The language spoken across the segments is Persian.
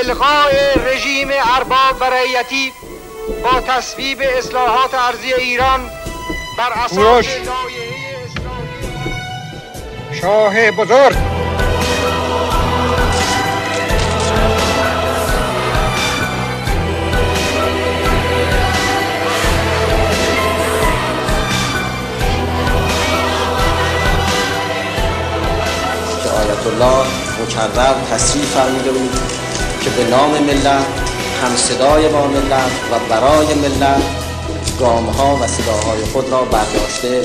الغاء رژیم ارباب و رعیتی با تصویب اصلاحات ارزی ایران بر اساس لایحه اسلامی شاه بزرگ. که آیت الله مکرر تصریح فرموده بود. که به نام ملت هم صدای با ملت و برای ملت گامها و صداهای خود را برداشته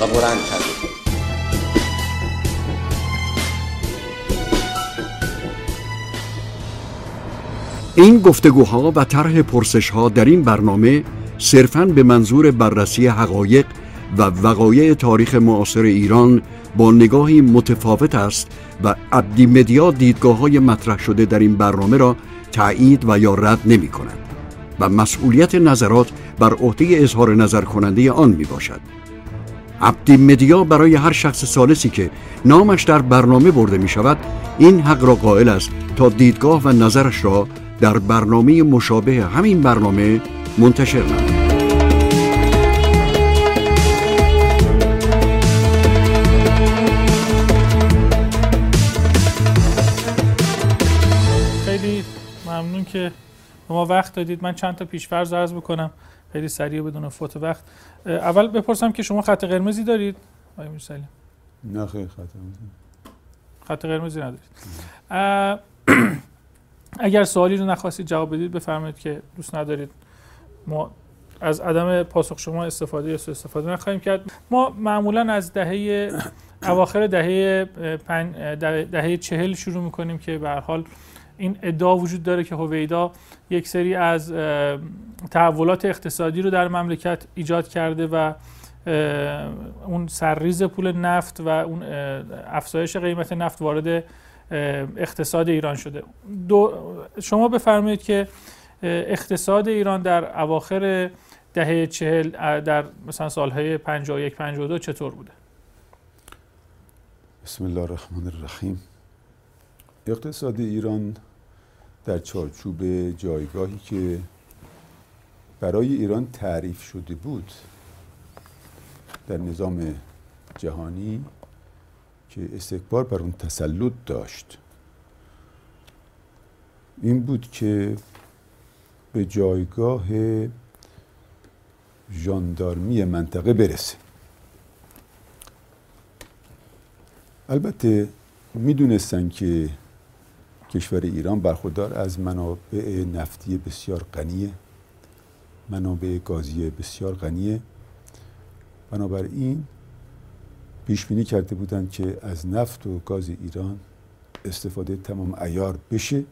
و بلند کرده. این گفتگوها و طرح پرسشها در این برنامه صرفاً به منظور بررسی حقایق و وقایع تاریخ معاصر ایران با نگاهی متفاوت است و عبدی مدیا دیدگاه های مطرح شده در این برنامه را تایید و یا رد نمی کند و مسئولیت نظرات بر عهده اظهار نظر کننده آن می باشد. عبدی مدیا برای هر شخص سالسی که نامش در برنامه برده می شود این حق را قائل است تا دیدگاه و نظرش را در برنامه مشابه همین برنامه منتشر نماید. که ما وقت دادید من چند تا پیشفرض عرض بکنم. خیلی سریع و بدون فوت وقت. اول بپرسم که شما خط قرمزی دارید؟ آقای میرسلی نه خیلی خط خط قرمزی ندارید. اگر سوالی رو نخواستید جواب بدید بفرمایید که دوست ندارید. ما از عدم پاسخ شما استفاده یا سوء استفاده نخواهیم کرد. ما معمولا از دهه اواخر دهه دهه چهل شروع می‌کنیم که به هر حال این ادعا وجود داره که هویدا یک سری از تحولات اقتصادی رو در مملکت ایجاد کرده و اون سرریز پول نفت و اون افزایش قیمت نفت وارد اقتصاد ایران شده. دو شما بفرمایید که اقتصاد ایران در اواخر دهه چهل در مثلا سالهای 51 52 چطور بوده؟ بسم الله الرحمن الرحیم. اقتصاد ایران در چارچوب جایگاهی که برای ایران تعریف شده بود در نظام جهانی که استکبار بر اون تسلط داشت. این بود که به جایگاه ژاندارمی منطقه برسه. البته می‌دونستن که کشور ایران برخوردار از منابع نفتی بسیار غنیه. منابع گازی بسیار غنیه. بنابراین پیش بینی کرده بودند که از نفت و گاز ایران استفاده تمام ایار بشه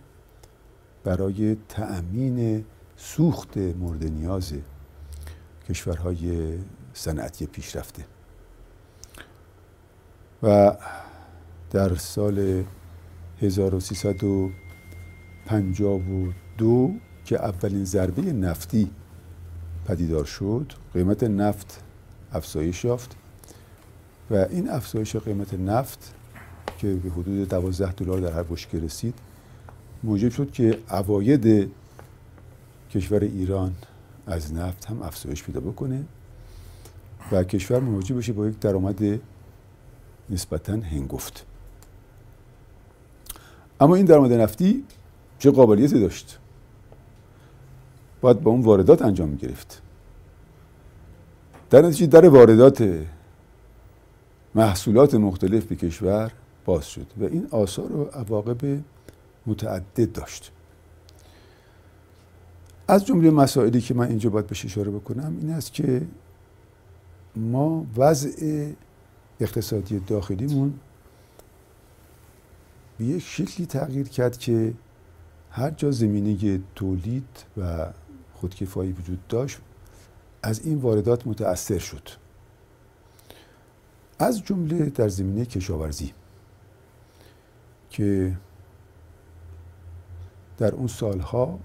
برای تأمین سوخت مورد نیاز کشورهای صنعتی پیشرفته. و در سال 1352 که اولین ضربه نفتی پدیدار شد قیمت نفت افزایش یافت و این افزایش قیمت نفت که به حدود 12 دلار در هر بشکه رسید موجب شد که عواید کشور ایران از نفت هم افزایش پیدا بکنه و کشور مواجه بشه با یک درآمد نسبتا هنگفت. اما این درآمد نفتی چه قابلیتی داشت؟ باید با اون واردات انجام می گرفت در نتیجه در واردات محصولات مختلف به کشور باز شد و این آثار و عواقب متعدد داشت. از جمله مسائلی که من اینجا باید بهش اشاره بکنم این است که ما وضع اقتصادی داخلیمون به یک شکلی تغییر کرد که هر جا زمینه تولید و خودکفایی وجود داشت از این واردات متأثر شد. از جمله در زمینه کشاورزی که در اون سالها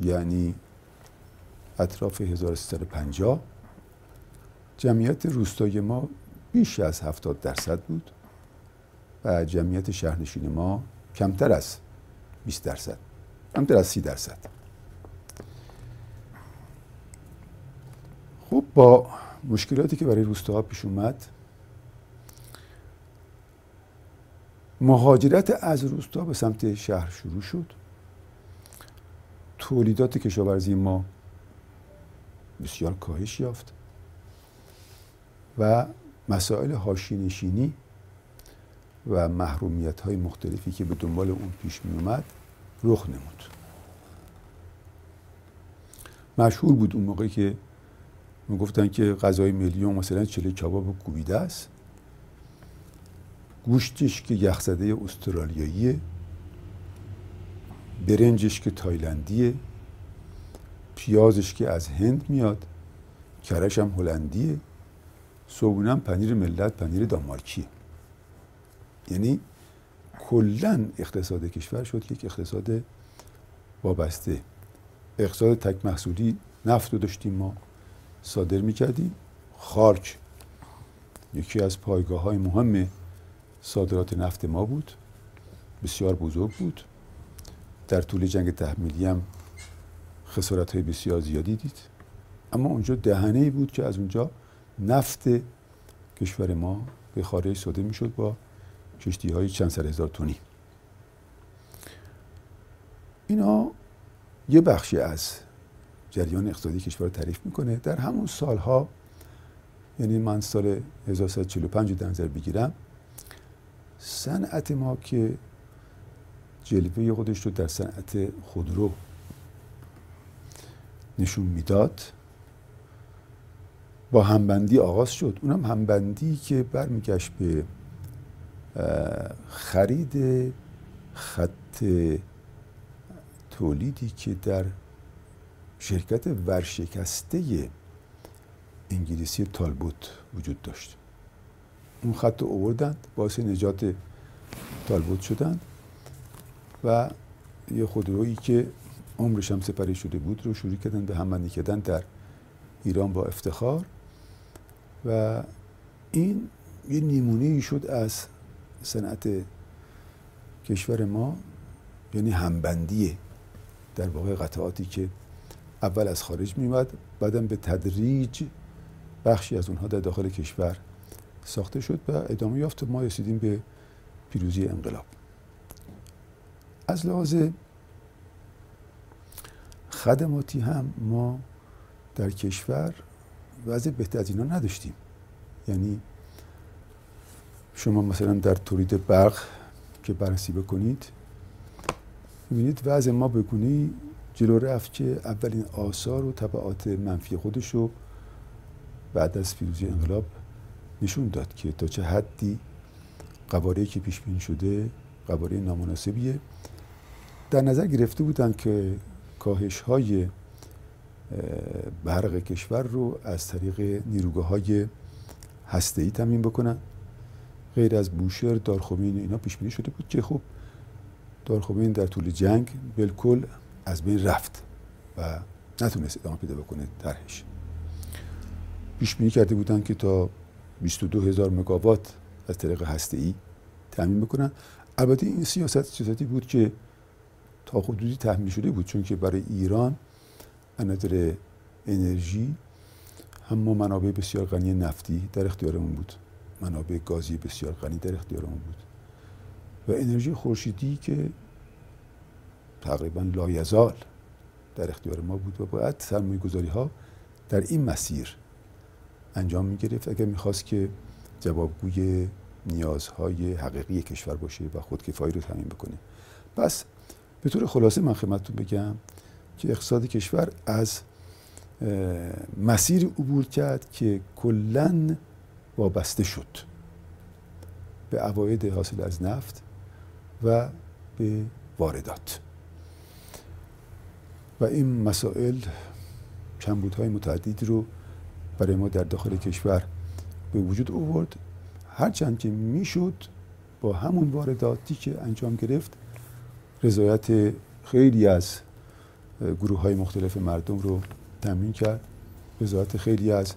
یعنی اطراف 1350 جمعیت روستای ما بیش از 70 درصد بود. و جمعیت شهرنشین ما کمتر از 20 درصد. کمتر از سی درصد. خب با مشکلاتی که برای روستاها پیش اومد مهاجرت از روستا به سمت شهر شروع شد. تولیدات کشاورزی ما بسیار کاهش یافت و مسائل هاشینشینی و محرومیت های مختلفی که به دنبال اون پیش می اومد رخ نمود. مشهور بود اون موقع که گفتن که غذای میلیون مثلا چله کباب کوبیده است. گوشتش که یخزده استرالیاییه. برنجش که تایلندیه. پیازش که از هند میاد. کرش هم هلندیه. صبحونه پنیر ملت پنیر دانمارکیه. یعنی کلا اقتصاد کشور شد یک اقتصاد وابسته. اقتصاد تک محصولی نفت رو داشتیم ما صادر می‌کردیم. خارک یکی از پایگاه های مهم صادرات نفت ما بود. بسیار بزرگ بود. در طول جنگ تحمیلی هم خسارت های بسیار زیادی دید. اما اونجا دهنه بود که از اونجا نفت کشور ما به خارج صادر می‌شد با کشتی های چند سر هزار تونی. اینا یه بخشی از جریان اقتصادی کشور تعریف می‌کنه. در همون سالها یعنی من سال 1345 در نظر بگیرم صنعت ما که جلوه خودش رو در صنعت خودرو نشون می‌داد با همبندی آغاز شد. اونم همبندی که برمیگشت به خرید خط تولیدی که در شرکت ورشکسته انگلیسی تالبوت وجود داشت. اون خط رو اووردن باعث نجات تالبوت شدن و یه خودرویی که عمرش هم سپری شده بود رو شروع کردن به هم کردن در ایران با افتخار. و این یه نمونه شد از صنعت کشور ما یعنی همبندیه در واقع قطعاتی که اول از خارج میمد بعدم به تدریج بخشی از اونها در داخل کشور ساخته شد و ادامه یافت ما رسیدیم به پیروزی انقلاب. از لحاظ خدماتی هم ما در کشور وضع بهتر از اینا نداشتیم. یعنی شما مثلا در تولید برق که بررسی بکنید می‌بینید وضع ما بکنی جلو رفت که اولین آثار و طبعات منفی خودش رو بعد از پیروزی انقلاب نشون داد که تا چه حدی قواره که پیش بینی شده قواره نامناسبیه. در نظر گرفته بودن که کاهش های برق کشور رو از طریق نیروگاه های هسته ای تمین بکنن. غیر از بوشهر دارخوبین اینا پیش بینی شده بود که خب دارخوبین در طول جنگ بالکل از بین رفت و نتونست ادامه پیدا بکنه طرحش. پیش بینی کرده بودن که تا 22 هزار مگاوات از طریق هسته ای تامین بکنن. البته این سیاست سیاستی بود که تا حدودی تحمیل شده بود چون که برای ایران نظر انرژی هم منابع بسیار غنی نفتی در اختیارمون بود. منابع گازی بسیار غنی در اختیارمون بود. و انرژی خورشیدی که تقریبا لایزال در اختیار ما بود و باید سرمایه گذاری ها در این مسیر انجام می گرفت اگر می‌خواست که جوابگوی نیازهای حقیقی کشور باشه و خودکفایی رو تامین بکنه. پس به طور خلاصه من خدمتتون بگم که اقتصاد کشور از مسیر عبور کرد که کلا وابسته شد. به عواید حاصل از نفت و به واردات. و این مسائل کمبودهای متعددی رو برای ما در داخل کشور به وجود آورد. هرچند که می‌شد با همون وارداتی که انجام گرفت رضایت خیلی از گروه های مختلف مردم رو تمرین کرد. رضایت خیلی از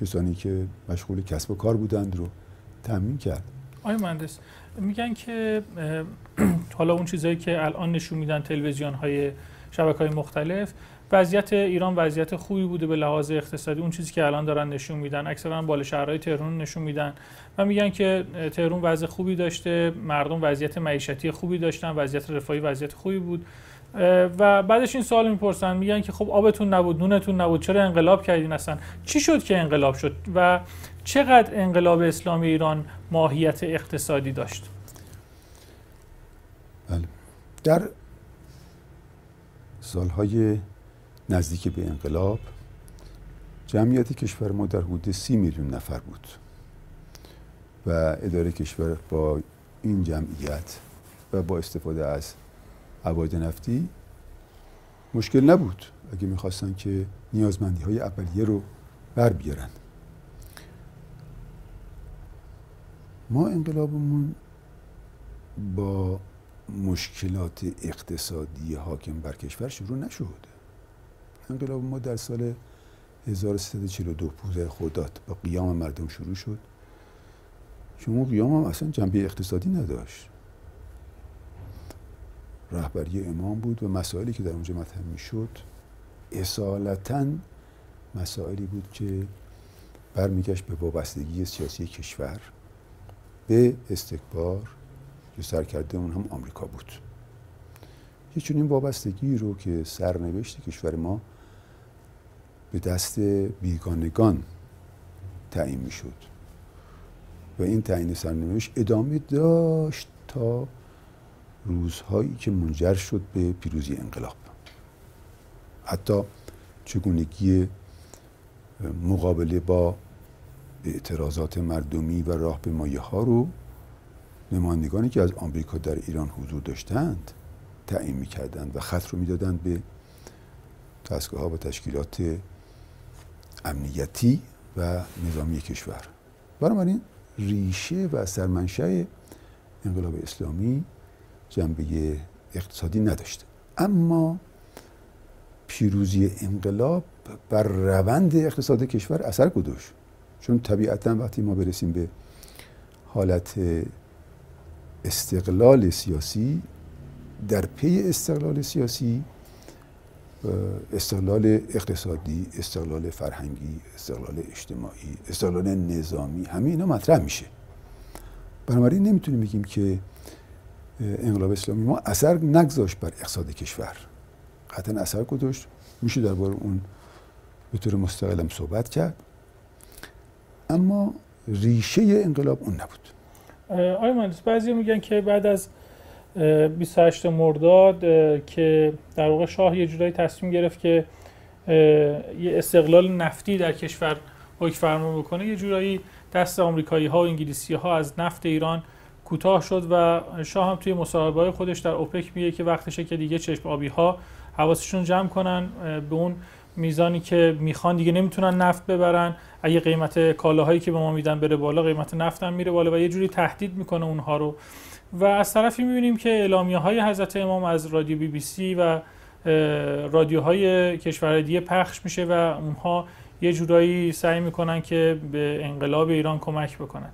کسانی که مشغول کسب و کار بودند رو تمرین کرد. آقای مهندس میگن که حالا اون چیزهایی که الان نشون میدن تلویزیون های شبکه های مختلف وضعیت ایران وضعیت خوبی بوده به لحاظ اقتصادی. اون چیزی که الان دارن نشون میدن اکثرا بالا شهرهای تهران نشون میدن و میگن که تهران وضع خوبی داشته مردم وضعیت معیشتی خوبی داشتن وضعیت رفاهی وضعیت خوبی بود. و بعدش این سوال می‌پرسن میگن که خب آبتون نبود نونتون نبود چرا انقلاب کردین اصلا؟ چی شد که انقلاب شد و چقدر انقلاب اسلامی ایران ماهیت اقتصادی داشت؟ بله. در سالهای نزدیک به انقلاب جمعیت کشور ما در حدود سی میلیون نفر بود و اداره کشور با این جمعیت و با استفاده از عواید نفتی مشکل نبود اگه می‌خواستن که نیازمندی های اولیه رو بر بیارن. ما انقلابمون با مشکلات اقتصادی حاکم بر کشور شروع نشد. انقلاب ما در سال 1342 پوزه خودات با قیام مردم شروع شد. شما قیام هم اصلا جنبه اقتصادی نداشت. رهبری امام بود و مسائلی که در اونجا مطرح می‌شد اصالتا مسائلی بود که برمیگشت به وابستگی سیاسی کشور به استکبار که سرکرده اون هم آمریکا بود. یه چنین وابستگی رو که سرنوشت کشور ما به دست بیگانگان تعیین می‌شد. و این تعیین سرنوشت ادامه داشت تا روزهایی که منجر شد به پیروزی انقلاب. حتی چگونگی مقابله با اعتراضات مردمی و راه به مایه ها رو نمایندگانی که از آمریکا در ایران حضور داشتند تعیین می‌کردند و خط رو می‌دادند به دستگاه ها و تشکیلات امنیتی و نظامی کشور. بنابراین ریشه و سرمنشه انقلاب اسلامی جنبه اقتصادی نداشته. اما پیروزی انقلاب بر روند اقتصاد کشور اثر گذاشت. چون طبیعتا وقتی ما برسیم به حالت استقلال سیاسی در پی استقلال سیاسی استقلال اقتصادی استقلال فرهنگی استقلال اجتماعی استقلال نظامی همه اینا مطرح میشه. بنابراین نمی‌تونیم بگیم که انقلاب اسلامی ما اثر نگذاشت بر اقتصاد کشور. قطعا اثر گذاشت. میشه درباره اون به طور مستقلم صحبت کرد. اما ریشه انقلاب اون نبود. آقای مهندس بعضی میگن که بعد از 28 مرداد که در واقع شاه یه جورایی تصمیم گرفت که یه استقلال نفتی در کشور حکم فرما بکنه یه جورایی دست آمریکایی ها و انگلیسی ها از نفت ایران کوتاه شد و شاه هم توی مصاحبه های خودش در اوپک میگه که وقتشه که دیگه چشم آبی ها حواسشون جمع کنن به اون میزانی که می‌خوان دیگه نمی‌تونن نفت ببرن. اگه قیمت کالاهایی که به ما میدن بره بالا قیمت نفت هم میره بالا و یه جوری تهدید می‌کنه اونها رو. و از طرفی می‌بینیم که اعلامیه های حضرت امام از رادیو بی بی سی و رادیوهای کشور دیگه پخش میشه و اونها یه جورایی سعی می‌کنن که به انقلاب ایران کمک بکنن.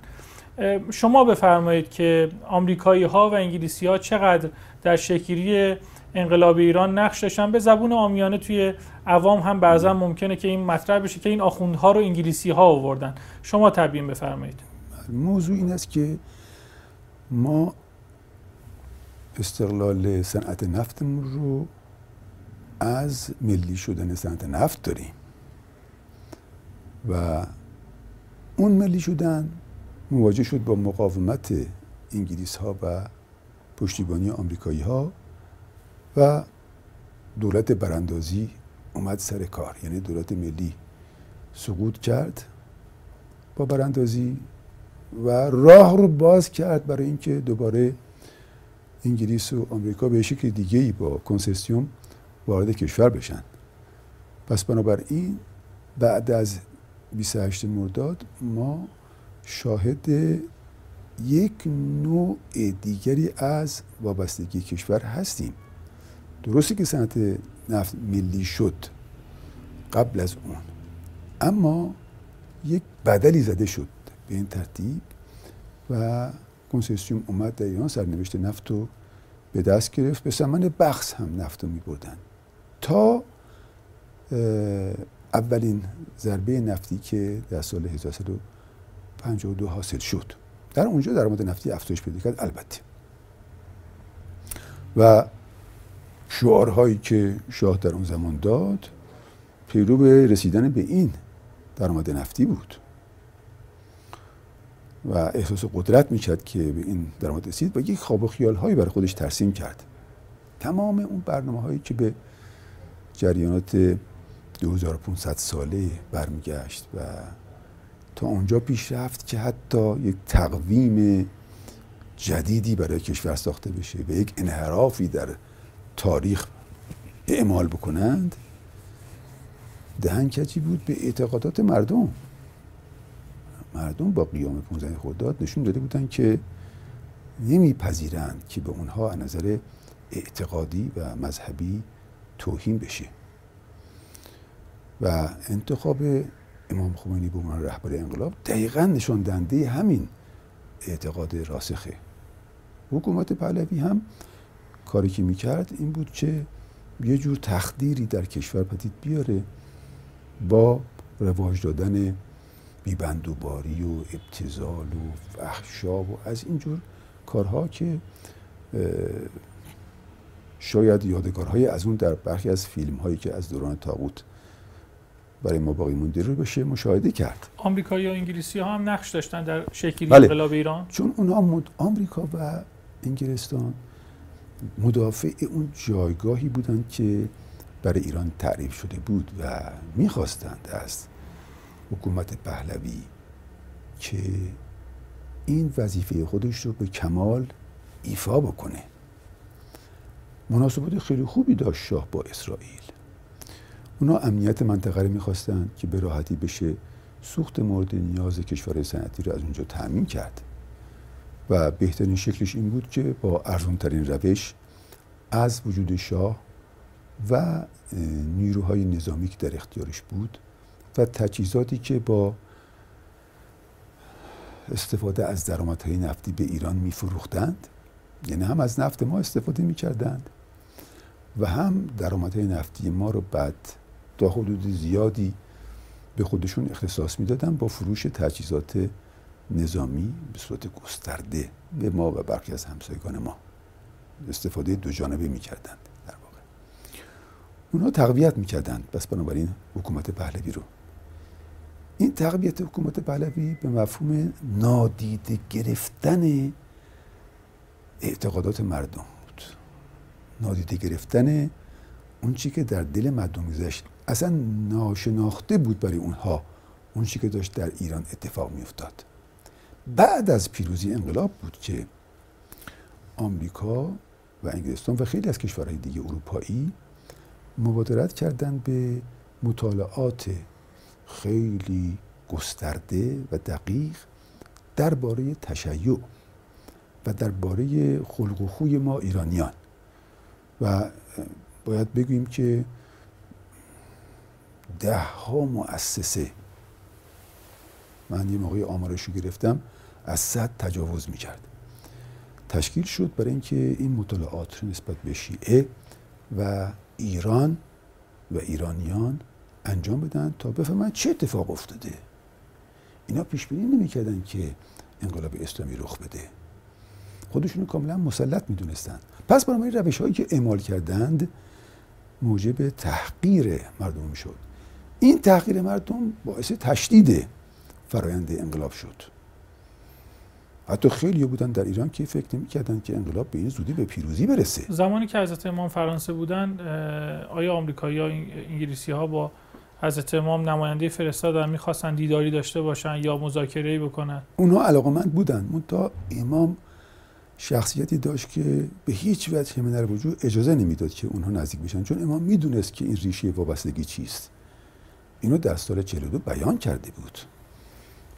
شما بفرمایید که آمریکایی ها و انگلیسی ها چقدر در شکلی انقلاب ایران نقش داشتن. به زبون آمیانه توی عوام هم بعضا ممکنه که این مطرح بشه که این آخوندها رو انگلیسی ها آوردن. شما تبیین بفرمایید. موضوع این است که ما استقلال صنعت نفتمون رو از ملی شدن صنعت نفت داریم و اون ملی شدن مواجه شد با مقاومت انگلیس ها و پشتیبانی آمریکایی ها و دولت براندازی اومد سر کار. یعنی دولت ملی سقوط کرد با براندازی و راه رو باز کرد برای اینکه دوباره انگلیس و آمریکا به شکل دیگه ای با کنسسیوم وارد کشور بشن. پس بنابراین بعد از 28 مرداد ما شاهد یک نوع دیگری از وابستگی کشور هستیم. درسته که صنعت نفت ملی شد قبل از اون اما یک بدلی زده شد به این ترتیب و کنسرسیوم اومد در ایران سرنوشت نفت رو به دست گرفت. به ثمن بخص هم نفت رو می بردن تا اولین ضربه نفتی که در سال 1352 حاصل شد. در اونجا درآمد نفتی افزایش پیدا کرد البته. و شعارهایی که شاه در اون زمان داد پیرو به رسیدن به این درآمد نفتی بود. و احساس قدرت می‌کرد که به این درآمد رسید و یک خواب و خیال هایی برای خودش ترسیم کرد. تمام اون برنامه هایی که به جریانات 2500 ساله برمیگشت و اونجا پیش رفت که حتی یک تقویم جدیدی برای کشور ساخته بشه و یک انحرافی در تاریخ اعمال بکنند دهنکجی بود به اعتقادات مردم. مردم با قیام 15 خرداد نشون داده بودند که نمیپذیرند که به اونها از نظر اعتقادی و مذهبی توهین بشه. و انتخاب امام خمینی به عنوان رهبر انقلاب دقیقا نشان دهنده همین اعتقاد راسخه. حکومت پهلوی هم کاری که می‌کرد این بود که یه جور تخدیری در کشور پدید بیاره با رواج دادن بیبندوباری و ابتزال و فحشا و از اینجور کارها که شاید یادگارهای از اون در برخی از فیلم هایی که از دوران تاغوت برای ما باقی مونده رو بشه مشاهده کرد. آمریکایی و انگلیسی ها هم نقش داشتن در شکلی بله. انقلاب ایران؟ چون اونها مد... آمریکا و انگلستان مدافع اون جایگاهی بودند که برای ایران تعریف شده بود و می‌خواستند از حکومت پهلوی که این وظیفه خودش رو به کمال ایفا بکنه. مناسبات خیلی خوبی داشت شاه با اسرائیل. اونا امنیت منطقه رو می‌خواستند که به راحتی بشه سوخت مورد نیاز کشور صنعتی رو از اونجا تأمین کرد. و بهترین شکلش این بود که با ارزانترین روش از وجود شاه و نیروهای نظامی که در اختیارش بود و تجهیزاتی که با استفاده از درآمدهای نفتی به ایران میفروختند یعنی هم از نفت ما استفاده می‌کردند و هم درآمدهای نفتی ما رو بعد حدود زیادی به خودشون اختصاص می‌دادن با فروش تجهیزات نظامی به صورت گسترده به ما و برخی از همسایگان ما. استفاده دو جانبه می‌کردند در واقع. اونها تقویت می‌کردند. بس بنابراین حکومت پهلوی رو. این تقویت حکومت پهلوی به مفهوم نادیده گرفتن اعتقادات مردم بود. نادیده گرفتن اون چی که در دل مردم گذشت اصلا ناشناخته بود برای اونها اون که داشت در ایران اتفاق میافتاد. بعد از پیروزی انقلاب بود که آمریکا و انگلستان و خیلی از کشورهای دیگه اروپایی مبادرت کردند به مطالعات خیلی گسترده و دقیق درباره تشیع و درباره خلق و خوی ما ایرانیان. و باید بگوییم که ده ها مؤسسه. من یه موقعی آمارشو گرفتم از صد تجاوز می‌کرد. تشکیل شد برای اینکه این مطالعات نسبت به شیعه و ایران و ایرانیان انجام بدن تا بفهمن چه اتفاق افتاده. اینا پیش بینی نمی‌کردن که انقلاب اسلامی رخ بده. خودشون کاملا مسلط می‌دونستند پس برای این روش هایی که اعمال کردند موجب تحقیر مردم می‌شد. این تحقیر مردم باعث تشدید فرایند انقلاب شد. حتی خیلی بودن در ایران که فکر نمی‌کردن که انقلاب به این زودی به پیروزی برسه. زمانی که حضرت امام فرانسه بودن آیا آمریکایی یا انگلیسی ها با حضرت امام نماینده فرستادن می‌خواستن دیداری داشته باشن یا مذاکره بکنن؟ اونها علاقمند بودن. تا امام شخصیتی داشت که به هیچ وجه من وجود اجازه نمی‌داد که اونها نزدیک بشن چون امام می‌دونست که این ریشه وابستگی چیست. اینو در سال 42 بیان کرده بود.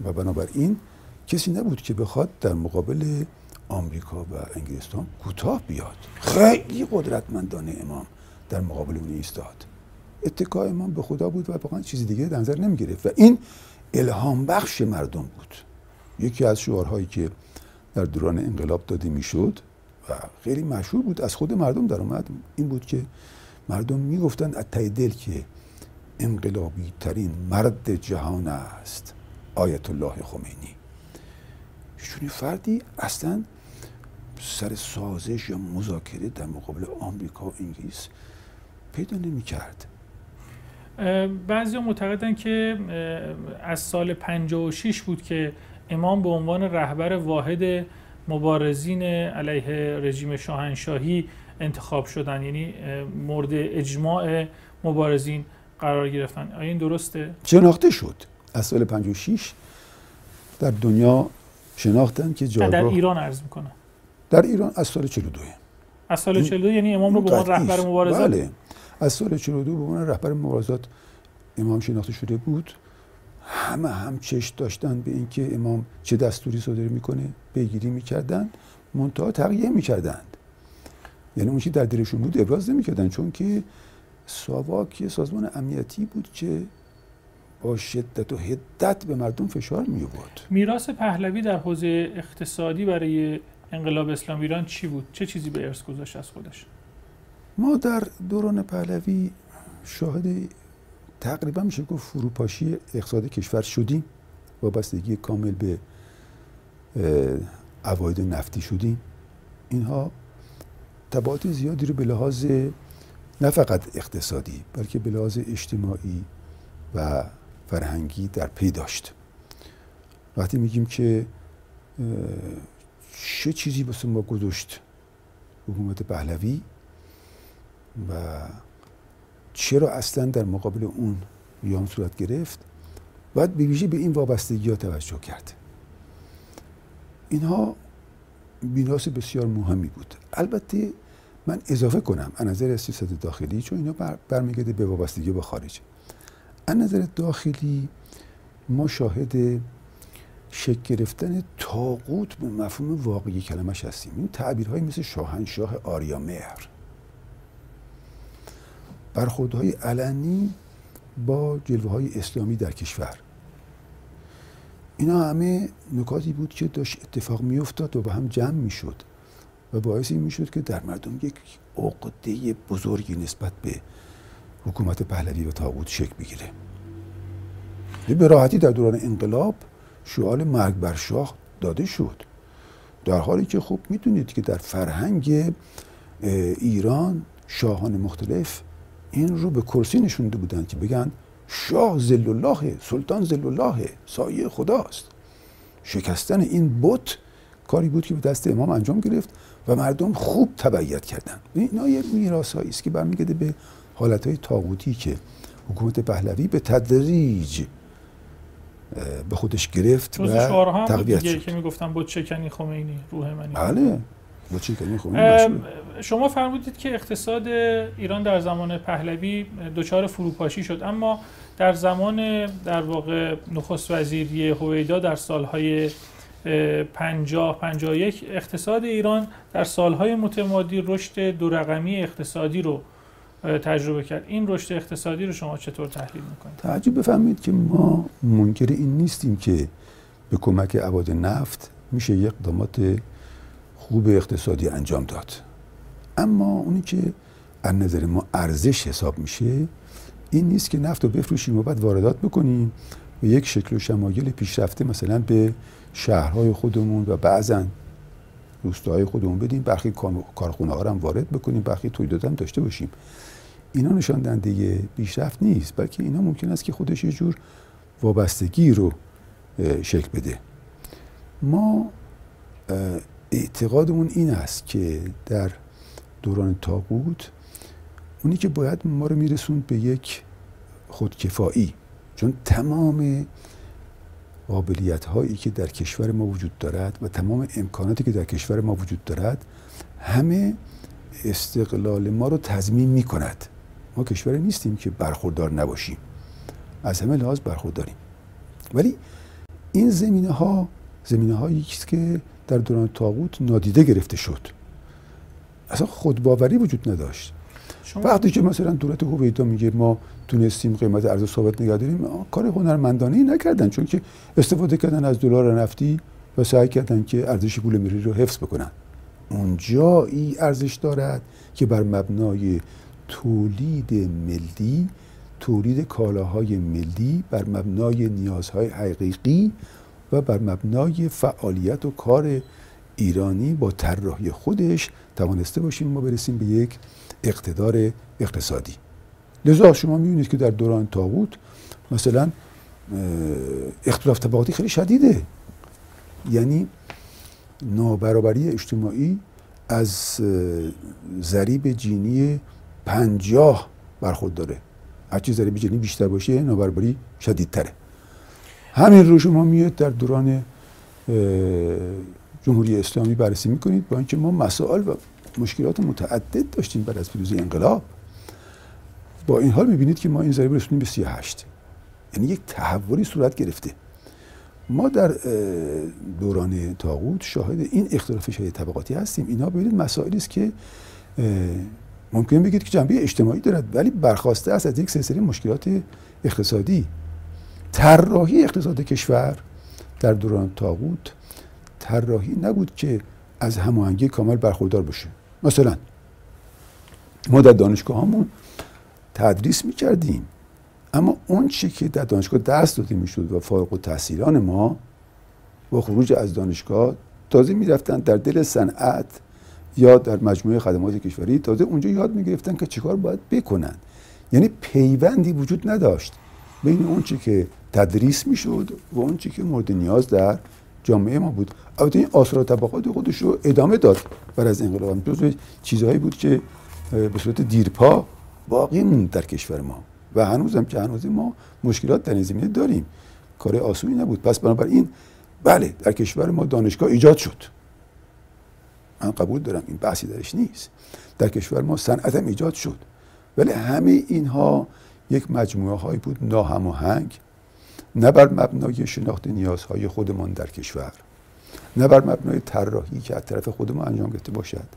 و بنابراین کسی نبود که بخواد در مقابل آمریکا و انگلستان کوتاه بیاد. خیلی قدرتمندانه امام در مقابل اون ایستاد. اتکای امام به خدا بود و واقعا چیزی دیگه در نظر نمی گرفت و این الهام بخش مردم بود. یکی از شعارهایی که در دوران انقلاب داده می‌شد و خیلی مشهور بود از خود مردم در اومد این بود که مردم می‌گفتن از دل که انقلابی ترین مرد جهان است. آیت الله خمینی. چون فردی اصلا سر سازش یا مذاکره در مقابل آمریکا و انگلیس پیدا نمی کرد بعضی معتقدن که از سال 56 بود که امام به عنوان رهبر واحد مبارزین علیه رژیم شاهنشاهی انتخاب شدن. یعنی مورد اجماع مبارزین. قرار گرفتن. آیا این درسته؟ شناخته شد. از سال 56 در دنیا شناختن که جایگاه در ایران عرض می‌کنه در ایران از سال 42 از سال 42 یعنی امام رو به عنوان رهبر مبارزات؟ بله. از سال 42 به عنوان رهبر مبارزات امام شناخته شده بود. همه هم چش داشتن به اینکه امام چه دستوری صادر می‌کنه پیگیری می‌کردن منتها تغییر می‌کردند. یعنی اون چی در دلشون بود ابراز نمی‌کردن. چون که ساواک سازمان امنیتی بود که با شدت و حدت به مردم فشار می آورد میراث پهلوی در حوزه اقتصادی برای انقلاب اسلام ایران چی بود؟ چه چیزی به ارث گذاشت از خودش؟ ما در دوران پهلوی شاهد تقریبا میشه گفت فروپاشی اقتصاد کشور شدیم. وابستگی کامل به عواید نفتی شدیم. اینها تبعات زیادی رو به لحاظ نه فقط اقتصادی بلکه به اجتماعی و فرهنگی در پی داشت. وقتی میگیم که چه چیزی واسه ما گذاشت حکومت پهلوی و چرا اصلا در مقابل اون قیام صورت گرفت باید به ویژه به این وابستگی ها توجه کرد. اینها بیناس بسیار مهمی بود. البته من اضافه کنم از نظر سیاست داخلی چون اینا بر برمیگرده به وابستگی با خارج. از نظر داخلی ما شاهد شکل گرفتن تاقوت به مفهوم واقعی کلمش هستیم. این تعبیرهایی مثل شاهنشاه آریا مهر برخوردهای علنی با جلوه های اسلامی در کشور. اینا همه نکاتی بود که داشت اتفاق میافتاد و به هم جمع می‌شد. و باعث این می‌شد که در مردم یک عقده بزرگی نسبت به حکومت پهلوی و تاغوت شکل بگیره. به راحتی در دوران انقلاب شعال مرگ بر شاه داده شد. در حالی که خوب می‌دونید که در فرهنگ ایران شاهان مختلف این رو به کرسی نشونده بودن که بگن شاه زل سلطان زل سایه خداست. شکستن این بت کاری بود که به دست امام انجام گرفت و مردم خوب تبعیت کردن. اینا یه میراث است که برمیگرده به حالت های تاغوتی که حکومت پهلوی به تدریج به خودش گرفت و تقویت شد. که می‌گفتن با چکنی خمینی روح منی. بله. با چکنی خمینی شما فرمودید که اقتصاد ایران در زمان پهلوی دچار فروپاشی شد. اما در زمان در واقع نخست وزیری هویدا در سالهای 50 51 اقتصاد ایران در سالهای متمادی رشد دو رقمی اقتصادی رو تجربه کرد. این رشد اقتصادی رو شما چطور تحلیل می‌کنید؟ تعجب بفهمید که ما منکر این نیستیم که به کمک عواد نفت میشه یک اقدامات خوب اقتصادی انجام داد. اما اونی که از نظر ما ارزش حساب میشه این نیست که نفت رو بفروشیم و بعد واردات بکنیم و یک شکل و شمایل پیشرفته مثلا به شهرهای خودمون و بعضا روستاهای خودمون بدیم برخی کارخونه ها هم وارد بکنیم برخی تولیدات هم داشته باشیم. اینا نشان دهنده پیشرفت نیست بلکه اینا ممکن است که خودش یه جور وابستگی رو شکل بده. ما اعتقادمون این است که در دوران تاقود اونی که باید ما رو میرسوند به یک خودکفایی. چون تمام قابلیت هایی که در کشور ما وجود دارد و تمام امکاناتی که در کشور ما وجود دارد همه استقلال ما رو تضمین می کند ما کشوری نیستیم که برخوردار نباشیم. از همه لحاظ برخورداریم. ولی این زمینه ها زمینه هایی که در دوران تاغوت نادیده گرفته شد. اصلا خودباوری وجود نداشت. وقتی که مثلا دولت هویدا میگه ما تونستیم قیمت ارز ثابت نگه داریم کار هنرمندانه نکردن چون که استفاده کردن از دلار نفتی و سعی کردن که ارزش پول ملی رو حفظ بکنن. اونجایی ارزش دارد که بر مبنای تولید ملی تولید کالاهای ملی بر مبنای نیازهای حقیقی و بر مبنای فعالیت و کار ایرانی با طراحی خودش توانسته باشیم ما برسیم به یک اقتدار اقتصادی. لذا شما می‌بینید که در دوران تاغوت مثلا اختلاف طبقاتی خیلی شدیده. یعنی نابرابری اجتماعی از ضریب جینی پنجاه برخورد هرچی ضریب جینی بیشتر باشه نابرابری شدیدتره. همین رو شما میاد در دوران جمهوری اسلامی بررسی می‌کنید با اینکه ما مسائل و مشکلات متعدد داشتیم بعد از پیروزی انقلاب. با این حال می‌بینید که ما این ضریب رسونیم به 38 یعنی یک تحولی صورت گرفته. ما در دوران تاغوت شاهد این اختلاف شدید طبقاتی هستیم. اینا ببینید مسائلی است که ممکن بگید که جنبه اجتماعی دارد ولی برخواسته است از یک سلسله مشکلات اقتصادی. طراحی اقتصاد کشور در دوران تاغوت طراحی نبود که از هماهنگی کامل برخوردار باشه. مثلا ما در دانشگاه همون تدریس می‌کردیم. اما اون چی که در دانشگاه دست داده می‌شد و فارغ و تحصیلان ما با خروج از دانشگاه تازه می‌رفتن در دل صنعت یا در مجموعه خدمات کشوری تازه اونجا یاد می‌گرفتن که چیکار باید بکنن. یعنی پیوندی وجود نداشت بین اون چی که تدریس می‌شد و اون چی که مورد نیاز در جامعه ما بود. البته این آثار طبقات خودش رو ادامه داد. بر از انقلاب. چیزهایی بود که به صورت دیرپا باقی موند در کشور ما. و هنوزم که هنوز ما مشکلات در این زمینه داریم. کار آسونی نبود. پس بنابراین بله در کشور ما دانشگاه ایجاد شد. من قبول دارم. این بحثی درش نیست. در کشور ما صنعت هم ایجاد شد. ولی همه اینها یک مجموعه هایی بود. ناهماهنگ. نه بر مبنای شناخت نیازهای خودمان در کشور. نه بر مبنای طراحی که از طرف خودمان انجام گرفته باشد.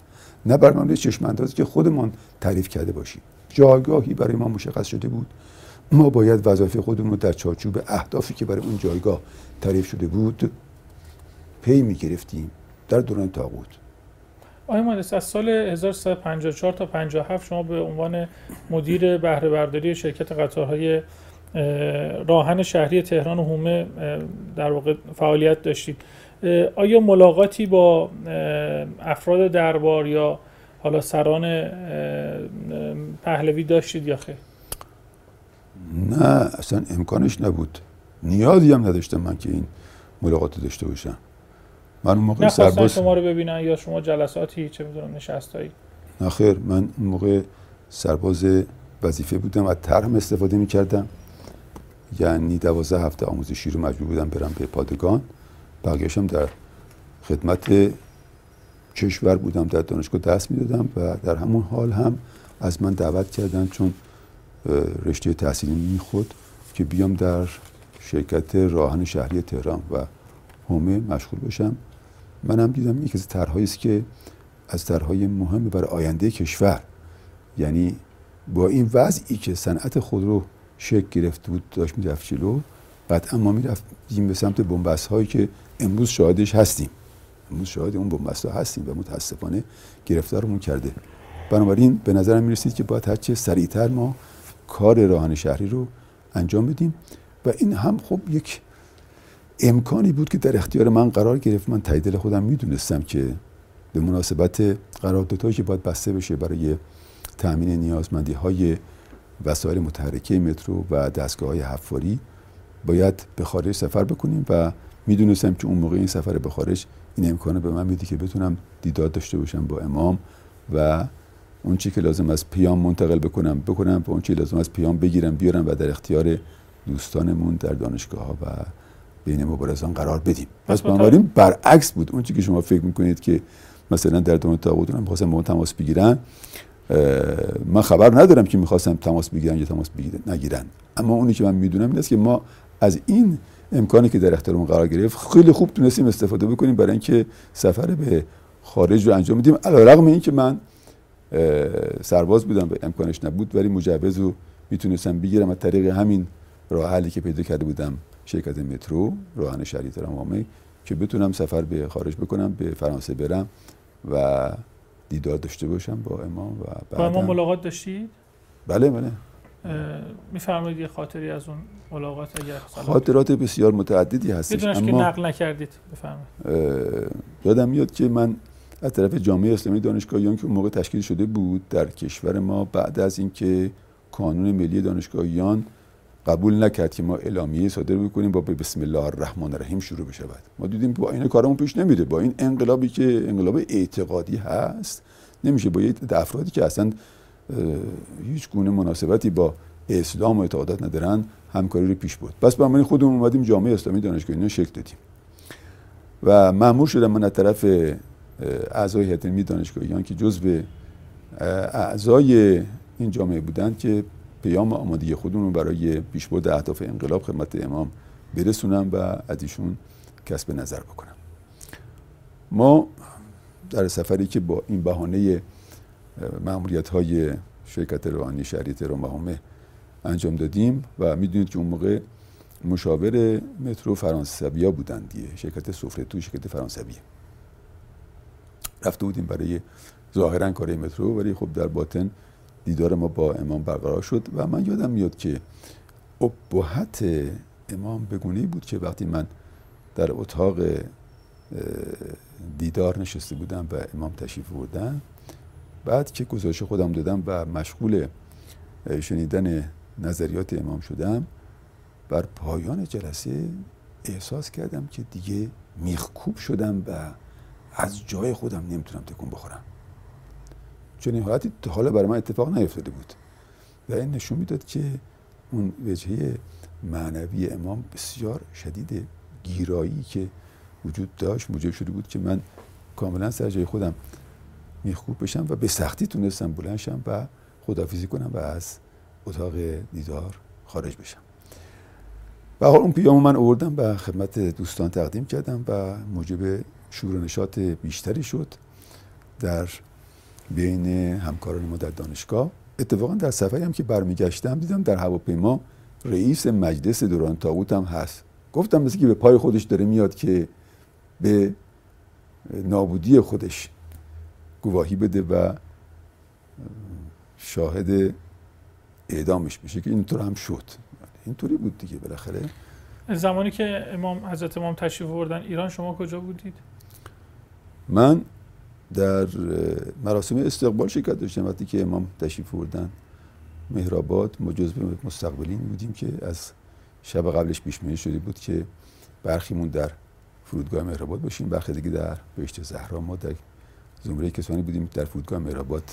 نه بر مبنای چشم که خودمان تعریف کرده باشیم. جایگاهی برای ما مشخص شده بود. ما باید وظایف خودمون رو در چارچوب اهدافی که برای اون جایگاه تعریف شده بود پی می گرفتیم در دوران تاغوت. آقای مهندس از سال 1354 تا 57 شما به عنوان مدیر بهره برداری شرکت قطارهای راهن شهری تهران و هومه در واقع فعالیت داشتید. آیا ملاقاتی با افراد دربار یا حالا سران پهلوی داشتید یا خیر؟ نه اصلا امکانش نبود. نیازی هم نداشتم من که این ملاقات داشته باشم. من اون موقع سرباز شما رو ببینن یا شما جلساتی چه می‌دونم نشستایی؟ نه خیر من اون موقع سرباز وظیفه بودم از طرح استفاده می‌کردم. یعنی دوازده هفته آموزشی رو مجبور بودم برم به پادگان. بقیهشم در خدمت کشور بودم در دانشگاه دست می‌دادم و در همون حال هم از من دعوت کردن چون رشته تحصیلی میخود که بیام در شرکت راهن شهری تهران و هومه مشغول باشم منم دیدم یکی از طرحهایی است که از طرحهای مهم برای آینده کشور. یعنی با این وضعی که صنعت خودرو شکل گرفته بود داشت می‌رفت جلو. قطعا ما می‌رفتیم به سمت بنبست هایی که امروز شاهدش هستیم. امروز شاهد اون بنبست ها هستیم و متاسفانه گرفتارمون کرده. بنابراین به نظرم می‌رسید که باید هرچه سریعتر ما کار راهن شهری رو انجام بدیم. و این هم خب یک امکانی بود که در اختیار من قرار گرفت. من تایید خودم می‌دونستم که به مناسبت قراردادهایی که باید بسته بشه برای تامین نیازمندی های وسایل متحرکه مترو و دستگاه های حفاری باید به خارج سفر بکنیم و می‌دونستم که اون موقع این سفر به خارج این امکانه به من میدی که بتونم دیدار داشته باشم با امام و اون چی که لازم از پیام منتقل بکنم بکنم و اون چی لازم از پیام بگیرم بیارم و در اختیار دوستانمون در دانشگاه ها و بین مبارزان قرار بدیم. پس بنابراین برعکس بود. اون چی که شما فکر می‌کنید که مثلا در دوران تاغوت هم می‌خواستم با تماس بگیرن من خبر ندارم که می‌خواستم تماس بگیرن یا تماس بگیرن نگیرن. اما اونی که من می‌دونم این است که ما از این امکانی که در اختیارمون قرار گرفت. خیلی خوب تونستیم استفاده بکنیم برای اینکه سفر به خارج رو انجام بدیم. علیرغم اینکه من سرباز بودم و امکانش نبود ولی مجوز رو می‌تونستم بگیرم از طریق همین راه حلی که پیدا کرده بودم شرکت مترو راهن شهری ترامامه که بتونم سفر به خارج بکنم به فرانسه برم و دیدار داشته باشم با امام و با امام ملاقات داشتید؟ بله بله. میفرمایید یه خاطری از اون ملاقات اگر خاطرات بسیار متعددی هستش. اما که نقل نکردید. بفرمایید. یادم میاد که من از طرف جامعه اسلامی دانشگاهیان که اون موقع تشکیل شده بود در کشور ما بعد از اینکه کانون ملی دانشگاهیان قبول نکرد که ما اعلامیه صادر بکنیم با بسم الله الرحمن الرحیم شروع بشود. ما دیدیم با این کارمون پیش نمیره. با این انقلابی که انقلاب اعتقادی هست نمیشه با یه افرادی که اصلا هیچ گونه مناسبتی با اسلام و اعتقادات ندارن همکاری رو پیش بود پس من خودمون اومدیم جامعه اسلامی دانشگاهی شکل دادیم. و مأمور شدم من از طرف اعضای هیئت علمی دانشگاهیان که جزء اعضای این جامعه بودند که پیام آمادگی خودمون رو برای پیشبرد اهداف انقلاب خدمت امام برسونم و از ایشون کسب نظر بکنم. ما در سفری که با این بهانه معمولیت های شرکت روحانی شهری تهران همه انجام دادیم و می‌دونید که اون موقع مشاور مترو فرانسویا بودن دیگه شرکت سفره تو شرکت فرانسویه رفته بودیم برای ظاهرا کار مترو ولی خب در باطن دیدار ما با امام برقرار شد و من یادم میاد که ابهت امام بگونه بود که وقتی من در اتاق دیدار نشسته بودم و امام تشریف بردن بعد که گزارش خودم دادم و مشغول شنیدن نظریات امام شدم بر پایان جلسه احساس کردم که دیگه میخکوب شدم و از جای خودم نمی‌تونم تکون بخورم. چون این حالتی حالا برای من اتفاق نیفتاده بود و این نشون می‌داد که اون وجهه معنوی امام بسیار شدید گیرایی که وجود داشت موجب شده بود که من کاملا سر جای خودم میخکوب بشم و به سختی تونستم بلنشم و خدافیزی کنم و از اتاق دیدار خارج بشم. و اون پیام من آوردم و خدمت دوستان تقدیم کردم و موجب شور و نشاط بیشتری شد در بین همکاران ما در دانشگاه. اتفاقا در سفری هم که برمیگشتم دیدم در هواپیما رئیس مجلس دوران تاغوت هم هست. گفتم مثل که به پای خودش داره میاد که به نابودی خودش گواهی بده و شاهد اعدامش بشه که اینطور هم شد. اینطوری بود دیگه بالاخره. زمانی که امام حضرت امام تشریف آوردن ایران شما کجا بودید؟ من در مراسم استقبال شرکت داشتم. وقتی که امام تشریف آوردن مهرآباد ما جزو مستقبلین بودیم که از شب قبلش پیش شده بود که برخیمون در فرودگاه مهرآباد باشیم. برخی دیگه در بهشت زهرا ما در زمره کسانی بودیم در فرودگاه مهرآباد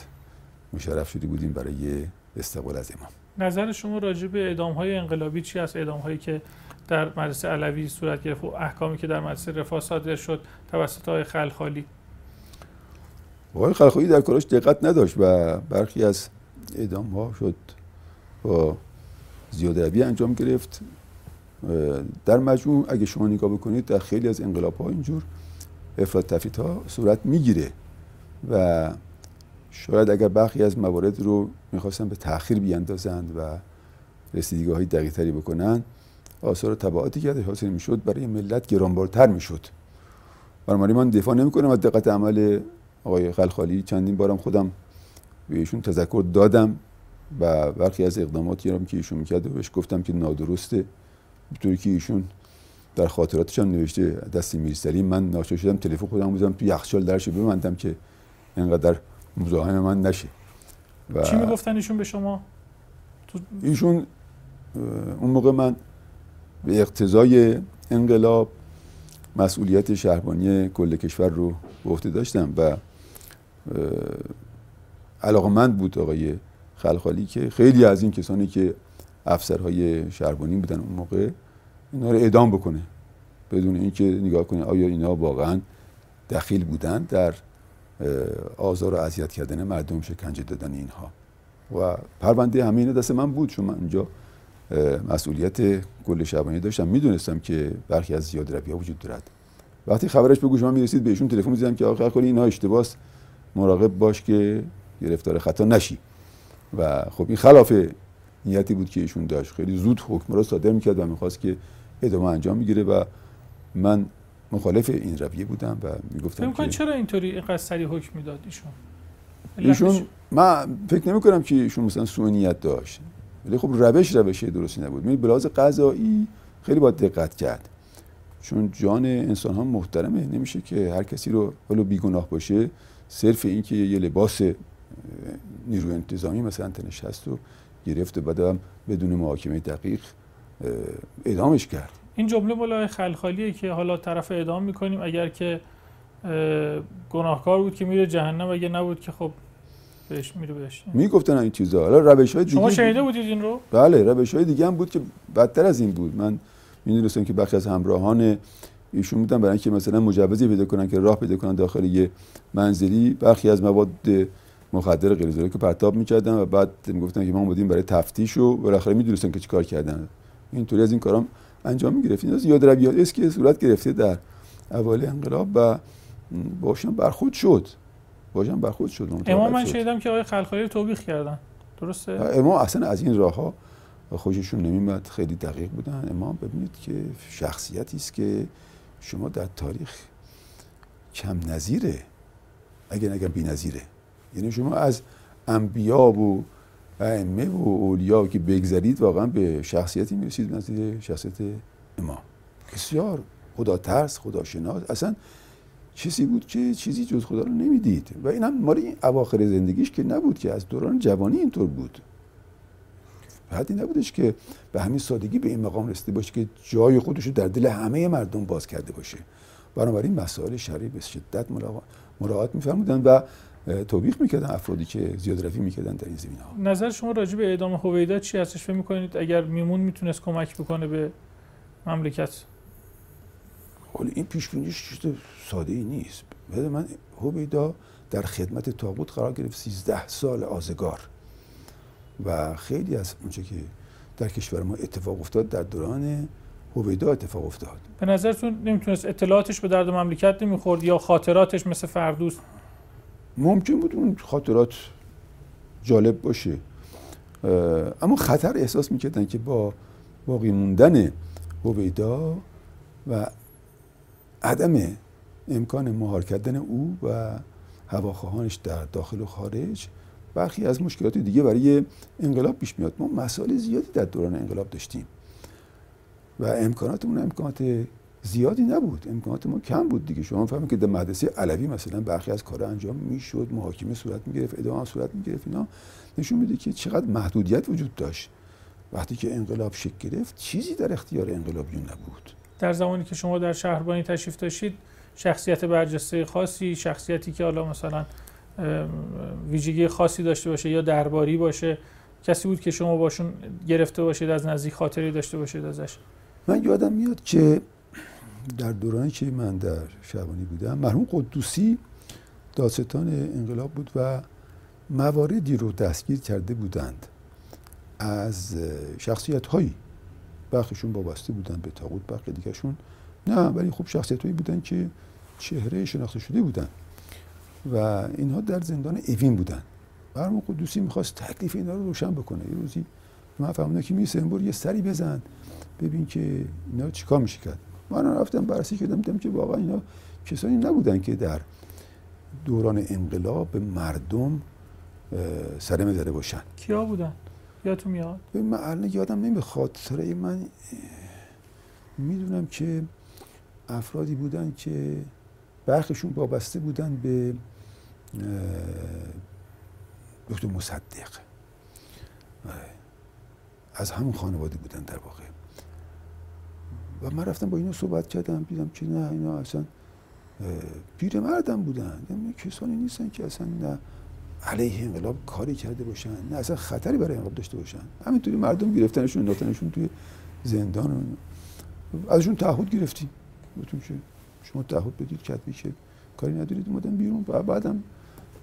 مشرف شده بودیم برای استقبال از امام. نظر شما راجع به اعدام های انقلابی چی است؟ اعدام هایی که در مدرسه علوی صورت گرفت و احکامی که در مدرسه رفاه صادر شد توسط های خلخالی؟ آقای خلخالی در کاراش دقت نداشت و برخی از اعدام ها شد با زیاد انجام گرفت. در مجموع اگه شما نگاه بکنید در خیلی از انقلاب ها اینجور افراد تفیت ها صورت می‌گیره. و شاید اگر برخی از موارد رو می‌خواستن به تاخیر بیاندازند و رسیدگاه های دقیق تری بکنن آثار تبعاتی که حاصل می‌شد برای ملت گرانبارتر می‌شد. بنابراین من دفاع نمی‌کنم از دقت عمل آقای خلخالی. چندین بارم خودم به ایشون تذکر دادم و برخی از اقداماتی رو که ایشون می‌کرد و بهش گفتم که نادرسته. طوری که ایشون در خاطراتش هم نوشته دست میرسلی من ناچار شدم تلفن خودم بزنم تو یخچال درش ببندم که اینقدر مزاحم من نشه و چی می‌گفتن ایشون به شما؟ ایشون اون موقع من به اقتضای انقلاب مسئولیت شهربانی کل کشور رو به عهده داشتم و علاقمند بود آقای خلخالی که خیلی از این کسانی که افسرهای شهربانی بودن اون موقع اینا رو اعدام بکنه. بدون اینکه نگاه کنه آیا اینا واقعا دخیل بودن در آزار و اذیت کردن مردم شکنجه دادن اینها. و پرونده همین دست من بود چون من اونجا مسئولیت کل شبانی داشتم. می‌دونستم که برخی از زیاد روی ها وجود دارد. وقتی خبرش به گوش من می‌رسید بهشون تلفن می‌زدم که آخر کنی اینها اشتباس. مراقب باش که گرفتار خطا نشی. و خب این خلاف نیتی بود که ایشون داشت. خیلی زود حکم را صادر می‌کرد و می‌خواست که ادامه انجام می‌گیره. و من مخالف این رویه بودم و می‌گفتم که چرا اینطوری اینقدر سریع حکم می‌داد ایشون؟ ایشون من فکر نمی کنم که ایشون مثلا سونیت داشت. ولی خب روش روش درستی نبود. می بلاز قضایی خیلی باید دقت کرد. چون جان انسان ها محترمه. نمیشه که هر کسی رو ولو بیگناه باشه صرف این که یه لباس نیروی انتظامی مثلا تنش هست و گرفت و بعدم بدون محاکمه دقیق اعدامش کرد. این جمله مولای خلخالیه که حالا طرف اعدام می‌کنیم اگر که گناهکار بود که میره جهنم اگه نبود که خب بهش میره بهش. می‌گفتن این چیزا. حالا روش های دیگه شما شنیده بودید این رو؟ بله روش های دیگه هم بود که بدتر از این بود. من می‌دونستم که بخشی از همراهان ایشون بودن برای اینکه مثلا مجوزی پیدا کنن که راه پیدا کنن داخل یه منزلی. برخی از مواد مخدر غیر که پرتاب می‌کردن و بعد می‌گفتن که ما بودیم برای تفتیش و بالاخره می‌دونستن که چیکار کردن. اینطوری از این کارام انجام می‌گرفتین. از یاد رویات است که صورت گرفته در اول انقلاب و باشم برخود شد. باشم برخود شد. امام من شنیدم که آقای خلخالی توبیخ کردن. درسته؟ امام اصلا از این راه ها خوششون نمیمد خیلی دقیق بودن. امام ببینید که شخصیتی است که شما در تاریخ کم نظیره. اگر نگم بی نظیره یعنی شما از انبیا و ائمه و اولیا که بگذرید واقعا به شخصیتی می‌رسید نزدیک شخصیت امام. بسیار خدا ترس خدا شناس. اصلا چیزی بود که چیزی جز خدا رو نمی‌دید. و این هم مال این اواخر زندگیش که نبود که از دوران جوانی اینطور بود. حدی نبودش که به همین سادگی به این مقام رسیده باشه که جای خودش رو در دل همه مردم باز کرده باشه. بنابراین مسائل شرعی به شدت مراعات میفرمودن و توبیخ می‌کردن افرادی که زیاد روی می‌کردن در این زمین ها. نظر شما راجع به اعدام هویدا چی هستش؟ فکر می‌کنید اگر میمون می‌تونست کمک بکنه به مملکت؟ ولی این پیش بینیش چیز ساده ای نیست. بده من هویدا در خدمت تاغوت قرار گرفت 13 سال آزگار. و خیلی از اونچه که در کشور ما اتفاق افتاد در دوران هویدا اتفاق افتاد. به نظرتون نمی‌تونست اطلاعاتش به درد مملکت نمی‌خورد یا خاطراتش مثل فردوس ممکن بود اون خاطرات جالب باشه. اما خطر احساس می‌کردن که با باقی موندن هویدا و عدم امکان مهار کردن او و هواخواهانش در داخل و خارج برخی از مشکلات دیگه برای انقلاب پیش میاد. ما مسائل زیادی در دوران انقلاب داشتیم و امکاناتمون امکانات زیادی نبود. امکانات ما کم بود دیگه. شما فهمید که در مدرسه علوی مثلا برخی از کار انجام می‌شد محاکمه صورت می‌گرفت ادامه صورت می‌گرفت اینا. نشون میده که چقدر محدودیت وجود داشت. وقتی که انقلاب شکل گرفت چیزی در اختیار انقلابیون نبود. در زمانی که شما در شهربانی تشریف داشتید شخصیت برجسته خاصی شخصیتی که حالا مثلا ویژگی خاصی داشته باشه یا درباری باشه کسی بود که شما باشون گرفته باشید از نزدیک خاطری داشته باشید ازش؟ من یادم میاد که در دورانی که من در شبانی بودم مرحوم قدوسی داستان انقلاب بود و مواردی رو دستگیر کرده بودند. از شخصیت هایی برخیشون وابسته بودن به تاغوت برخی دیگرشون نه ولی خب شخصیت هایی بودن که چهره شناخته شده بودن و اینها در زندان اوین بودن مرحوم قدوسی می‌خواست تکلیف اینا رو روشن بکنه. یه روزی من فهمیدم که میسه یه سری بزن ببین که اینا چیکار میشه کرد. من رفتم بررسی کردم دیدم که واقعا اینا کسانی نبودن که در دوران انقلاب به مردم سرمه زده باشن. کیا بودن؟ یادتون میاد؟ من الان یادم نمی‌خواد. خاطره من می‌دونم که افرادی بودن که برخشون وابسته بودن به دکتر مصدق. از همون خانواده بودن در واقع. و من رفتم با اینا صحبت کردم دیدم که نه اینا اصلا پیر مردم بودن. یعنی کسانی نیستن که اصلا نه علیه انقلاب کاری کرده باشن نه اصلا خطری برای انقلاب داشته باشن. همینطوری مردم گرفتنشون انداختنشون توی زندان ازشون تعهد گرفتیم. گفتیم که شما تعهد بدید کتبی که کاری ندارید اومدن بیرون. و بعدم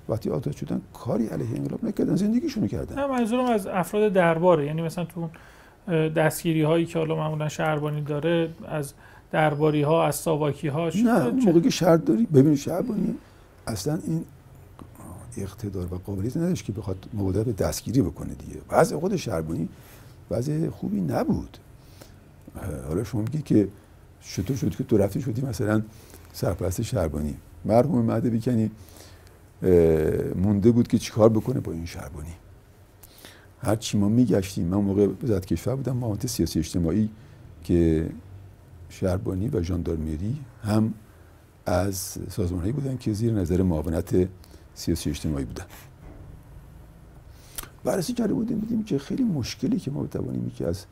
وقتی آزاد شدن کاری علیه انقلاب نکردن زندگیشونو کردن. نه منظورم از افراد درباره. یعنی مثلا تو دستگیری هایی که حالا معمولا شهربانی داره از درباری ها از ساواکی ها نه موقعی که شهر داری ببین شهربانی اصلا این اقتدار و قابلیت نداشت که بخواد مبادله به دستگیری بکنه دیگه. وضع خود شهربانی وضع خوبی نبود. حالا شما میگی که چطور شد که تو رفتی شدی مثلا سرپرست شهربانی. مرحوم مهد بیکنی مونده بود که چیکار بکنه با این شهربانی؟ هر چی ما میگشتیم من موقع وزارت کشور بودم معاونت سیاسی اجتماعی که شهربانی و ژاندارمری هم از سازمانهایی بودن که زیر نظر معاونت سیاسی اجتماعی بودن. بررسی کرده بودیم دیدیم که خیلی مشکلی که ما بتوانیم که از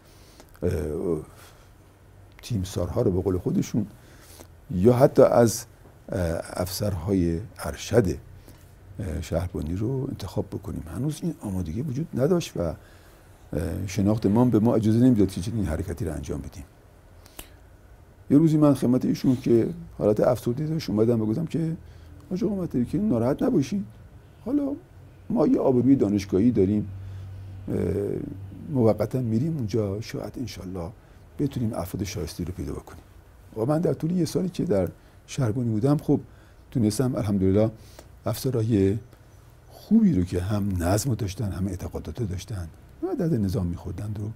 تیمسارها رو به قول خودشون یا حتی از افسرهای ارشد شهربانی رو انتخاب بکنیم. هنوز این آمادگی وجود نداشت و شناخت ما به ما اجازه نمی‌داد که این حرکتی رو انجام بدیم. یه روزی من خدمت ایشون که حالت افسردگی داشت اومدم بگم که آقا قامت که ناراحت نباشید حالا ما یه آبروی دانشگاهی داریم موقتا میریم اونجا شاید انشالله بتونیم افراد شایسته رو پیدا بکنیم. و من در طول یه سالی که در شهربانی بودم خب تونستم الحمدلله افسرهای خوبی رو که هم نظم داشتن هم اعتقادات داشتن. و در نظام میخوردن رو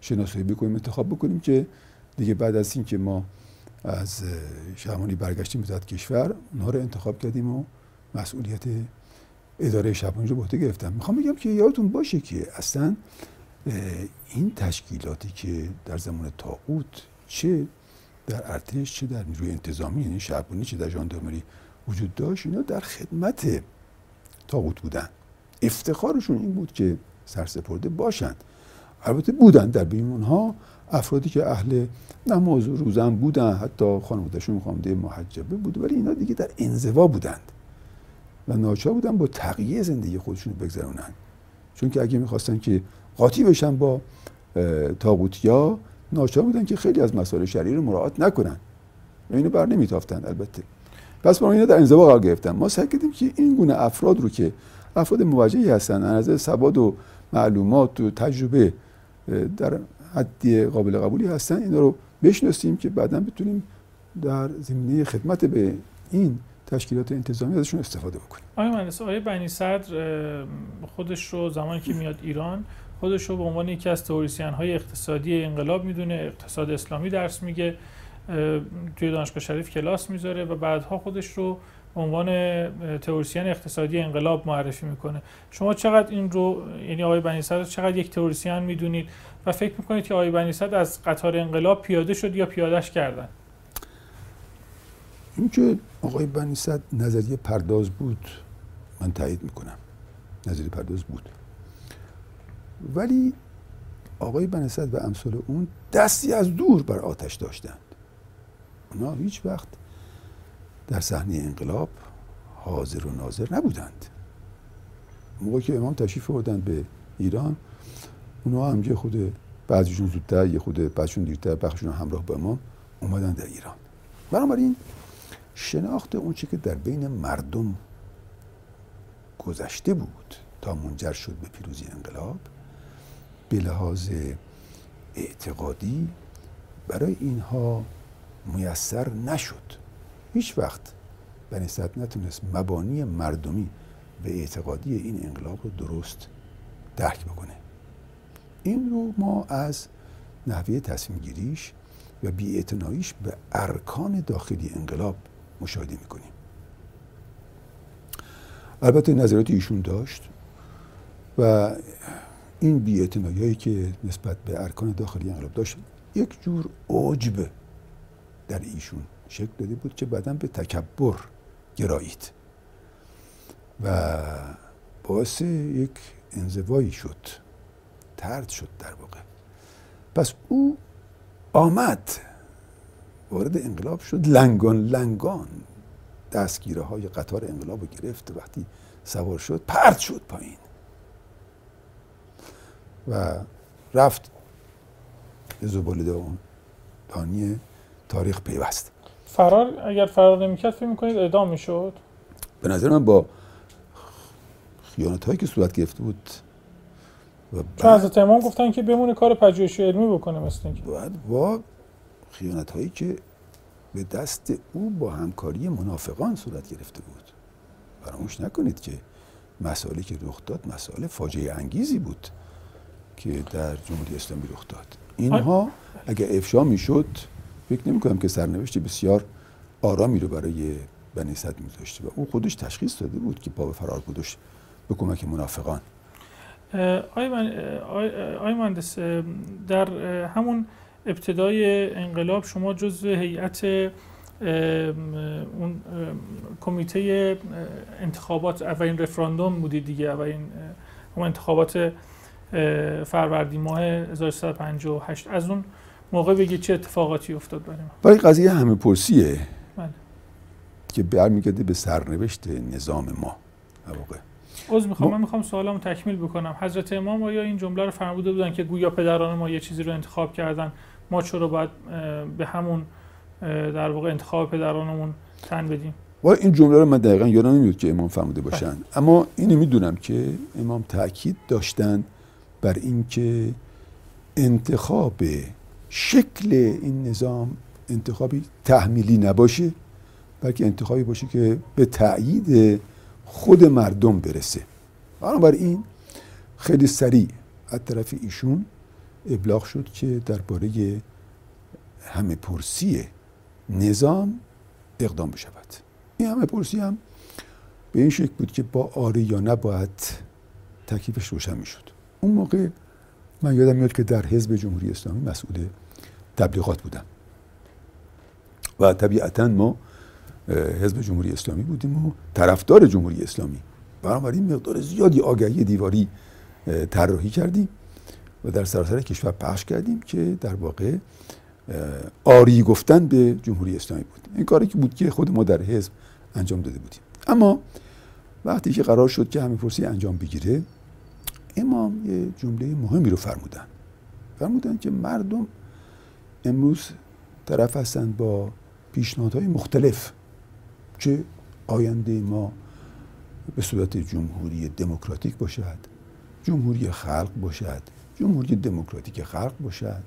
شناسایی بکنیم انتخاب بکنیم که دیگه بعد از اینکه ما از شهربانی برگشتیم وزارت کشور اونها رو انتخاب کردیم و مسئولیت اداره شهربانی رو به گرفتم می‌خوام بگم که یادتون باشه که اصلا این تشکیلاتی که در زمان تاقوت چه در ارتش چه در نیروی انتظامی یعنی شهربانی چه در ژاندارمری وجود داشت اینا در خدمت تاقوت بودن. افتخارشون این بود که سرسپرده باشند البته بودن در بین اونها افرادی که اهل نماز و روزن بودن حتی خانوادهشون خانواده محجبه بود ولی اینا دیگه در انزوا بودند و ناچار بودن با تقیه زندگی خودشون بگذرونن. چون که اگه می‌خواستن که قاطی بشن با تاغوتیا ناچار بودن که خیلی از مسائل شرعی رو مراعات نکنن. اینو بر نمیتافتن البته. پس با اینا در انزوا قرار گرفتن. ما سعی کردیم که این گونه افراد رو که افراد موجهی هستن از نظر سواد و معلومات و تجربه در حدی قابل قبولی هستن اینا رو بشناسیم که بعدا بتونیم در زمینه خدمت به این تشکیلات انتظامی ازشون استفاده بکنیم. آقای مهندس آقای بنی صدر خودش رو زمانی که میاد ایران خودش رو به عنوان یکی از تئوریسین های اقتصادی انقلاب می‌دونه اقتصاد اسلامی درس میگه. توی دانشگاه شریف کلاس می‌ذاره و بعدها خودش رو عنوان تئوریسین اقتصادی انقلاب معرفی می‌کنه. شما چقدر این رو یعنی آقای بنی صدر چقدر یک تئوریسین می‌دونید و فکر می‌کنید که آقای بنی صدر از قطار انقلاب پیاده شد یا پیادهش کردن؟ این که آقای بنی صدر نظریه پرداز بود من تایید می‌کنم. نظریه پرداز بود. ولی آقای بنی صدر و امثال اون دستی از دور بر آتش داشتند اونا هیچ وقت در صحنه انقلاب حاضر و ناظر نبودند. موقعی که امام تشریف آوردند به ایران اونا هم یه خود بعضیشون زودتر یه خود بعضیشون دیرتر بخششون همراه با امام اومدن در ایران. بنابراین شناخت اون چی که در بین مردم گذشته بود تا منجر شد به پیروزی انقلاب به لحاظ اعتقادی برای اینها میسر نشد. هیچ وقت. بنی نتونست مبانی مردمی و اعتقادی این انقلاب رو درست درک بکنه. این رو ما از نحوه تصمیم گیریش و بیاعتناییش به ارکان داخلی انقلاب مشاهده می‌کنیم. البته نظرات ایشون داشت و این بیاعتنایی که نسبت به ارکان داخلی انقلاب داشت یک جور عجب در ایشون شکل داده بود که بعدا به تکبر گرایید. و باعث یک انزوایی شد ترد شد در واقع. پس او آمد وارد انقلاب شد لنگان لنگان. دستگیره های قطار انقلاب گرفت وقتی سوار شد پرد شد پایین. و رفت به زباله دانی تاریخ پیوست. فرار اگر فرار نمی‌کرد فکر می‌کنید اعدام می‌شد؟ به نظر من با خیانت هایی که صورت گرفته بود و چون از امام گفتن که بمونه کار پژوهشی علمی بکنه مثل اینکه. باید با خیانت هایی که به دست او با همکاری منافقان صورت گرفته بود. فراموش نکنید که مسائلی که رخ داد مسائل فاجعه انگیزی بود که در جمهوری اسلامی رخ داد. اینها اگر افشا می‌شد فکر نمی کنم که سرنوشت بسیار آرامی رو برای بنی صد میذاشته و او خودش تشخیص داده بود که پا به فرار بودش به کمک منافقان. آی, مهندس در همون ابتدای انقلاب شما جزو هیئت اون کمیته انتخابات اولین رفراندوم بودید دیگه اولین اون انتخابات فروردین ماه 1358 از اون موقع بگید چه اتفاقاتی افتاد برای ما. برای قضیه همه پرسیه. بله. که برمیگرده به سرنوشت نظام ما. واقع. عذر می‌خوام من می‌خوام سوالمو تکمیل بکنم. حضرت امام آیا این جمله رو فرموده بودن که گویا پدران ما یه چیزی رو انتخاب کردن ما چرا باید به همون در واقع انتخاب پدرانمون تن بدیم؟ و این جمله رو من دقیقا یادم نمیاد که امام فرموده باشن. بله. اما اینو می‌دونم که امام تاکید داشتن بر اینکه انتخاب شکل این نظام انتخابی تحمیلی نباشه بلکه انتخابی باشه که به تأیید خود مردم برسه. بنابراین خیلی سریع از طرف ایشون ابلاغ شد که درباره همه پرسی نظام اقدام بشود. این همه پرسی هم به این شکل بود که با آری یا نباید تکلیفش روشن می‌شد. اون موقع من یادم میاد که در حزب جمهوری اسلامی مسئول تبلیغات بودم. و طبیعتا ما حزب جمهوری اسلامی بودیم و طرفدار جمهوری اسلامی. بنابراین مقدار زیادی آگهی دیواری طراحی کردیم و در سراسر کشور پخش کردیم که در واقع آری گفتن به جمهوری اسلامی بود. این کاری که بود که خود ما در حزب انجام داده بودیم. اما وقتی که قرار شد که همین پرسی انجام بگیره امام یه جمله مهمی رو فرمودن. فرمودن که مردم امروز طرف هستند با پیشنهادهای مختلف چه آینده ما به صورت جمهوری دموکراتیک باشد جمهوری خلق باشد جمهوری دموکراتیک خلق باشد.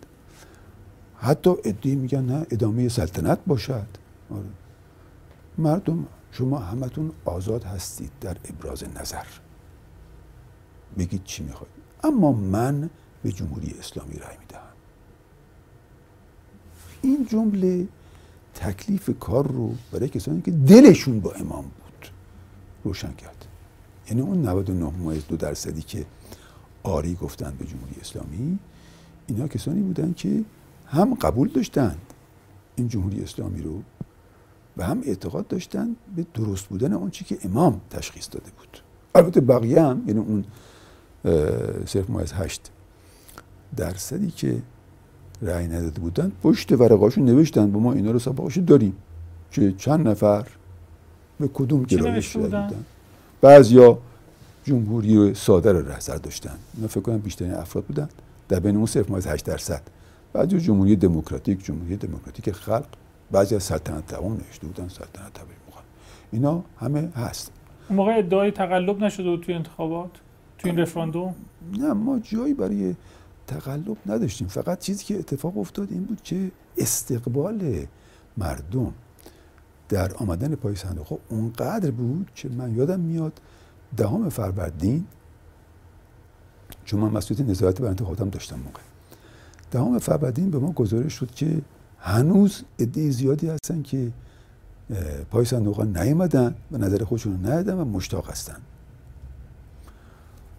حتی ادعی میگن نه ادامه سلطنت باشد. آره. مردم شما همتون آزاد هستید در ابراز نظر. بگید چی می‌خواید اما من به جمهوری اسلامی رای می‌دهم. این جمله تکلیف کار رو برای کسانی که دلشون با امام بود روشن کرد. یعنی اون 99 ممیز دو درصدی که آری گفتن به جمهوری اسلامی اینا کسانی بودن که هم قبول داشتند این جمهوری اسلامی رو و هم اعتقاد داشتن به درست بودن چی که امام تشخیص داده بود. البته بقیه هم یعنی اون صرف ما از هشت درصدی که رأی نداده بودن. پشت ورقاشو نوشتن با ما اینا رو سابقاشو داریم. که چند نفر به کدوم گرایش بودن؟ بعضیا جمهوری ساده رو رهزر داشتن اینا فکر کنم بیشترین افراد بودن. در بین اون صرف ما از 8 درصد. بعضی جمهوری دموکراتیک جمهوری دموکراتیک خلق بعضی از سلطنت دوام نوشته بودن سلطنت تبریک اینا همه هست. اون موقع ادعای تقلب نشده بود توی انتخابات؟ توی این رفراندوم نه ما جایی برای تقلب نداشتیم. فقط چیزی که اتفاق افتاد این بود که استقبال مردم در آمدن پای صندوق اونقدر بود که من یادم میاد دهم فروردین چون من مسئولیت نظارت بر انتخاباتم داشتم موقع. دهم فروردین به ما گزارش شد که هنوز عده زیادی هستن که پای صندوق نیومدن و نظر خودشون ندادن و مشتاق هستن.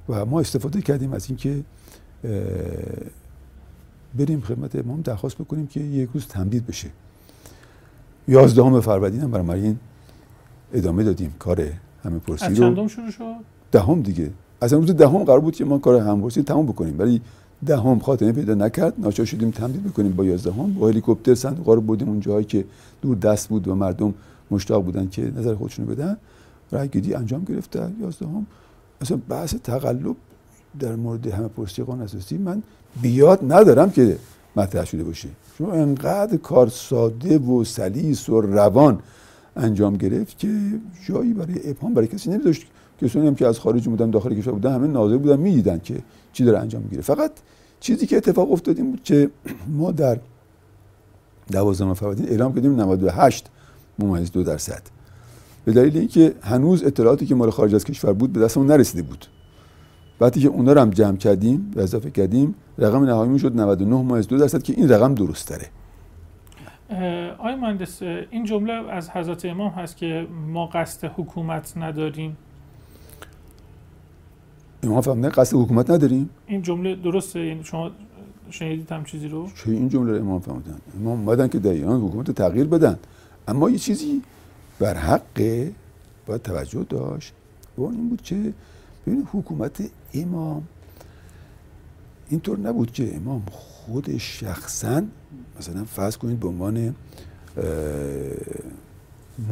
و ما استفاده کردیم از اینکه بریم خدمت امام درخواست بکنیم که یک روز تمدید بشه. یازدهم فروردین هم برای این ادامه دادیم کار همه پرسی رو. چندم شروع شد؟ دهم دیگه. از روز دهم قرار بود که ما کار همه پرسی تموم بکنیم ولی دهم خاتمه پیدا نکرد. ناچار شدیم تمدید بکنیم با یازدهم. با هلیکوپتر صندوق رو بردیم اون جایی که دور دست بود و مردم مشتاق بودن که نظر خودشونو بدن. رای گیری انجام گرفته. یازدهم. اصلا بحث تقلب در مورد همه پرسی قانون اساسی من بیاد ندارم که مطرح شده باشه. شما انقدر کار ساده و سلیس و روان انجام گرفت که جایی برای ابهام برای کسی نمیداشت کسانی هم که از خارج بودن داخل کشور بودن همه ناظر بودن می‌دیدن که چی داره انجام می‌گیره. فقط چیزی که اتفاق افتاد این بود که ما در دوازدهم فروردین اعلام کردیم 98 ممیز دو درصد. به دلیل اینکه هنوز اطلاعاتی که مال خارج از کشور بود به دستمون نرسیده بود. وقتی که اونا رو هم جمع کردیم و اضافه کردیم رقم نهایی شد 99 ممیز دو درصد که این رقم درست تره. آی مهندس این جمله از حضرت امام هست که ما قصد حکومت نداریم. امام فهمیدن قصد حکومت نداریم. این جمله درسته؟ یعنی شما شنیدید هم چیزی رو؟ چه این جمله رو امام فهمیدن امام اومدن که در ایران حکومت تغییر بدن. اما یه چیزی بر حق باید توجه داشت. و اون این بود که ببینید حکومت امام اینطور نبود که امام خود شخصا مثلا فرض کنید به عنوان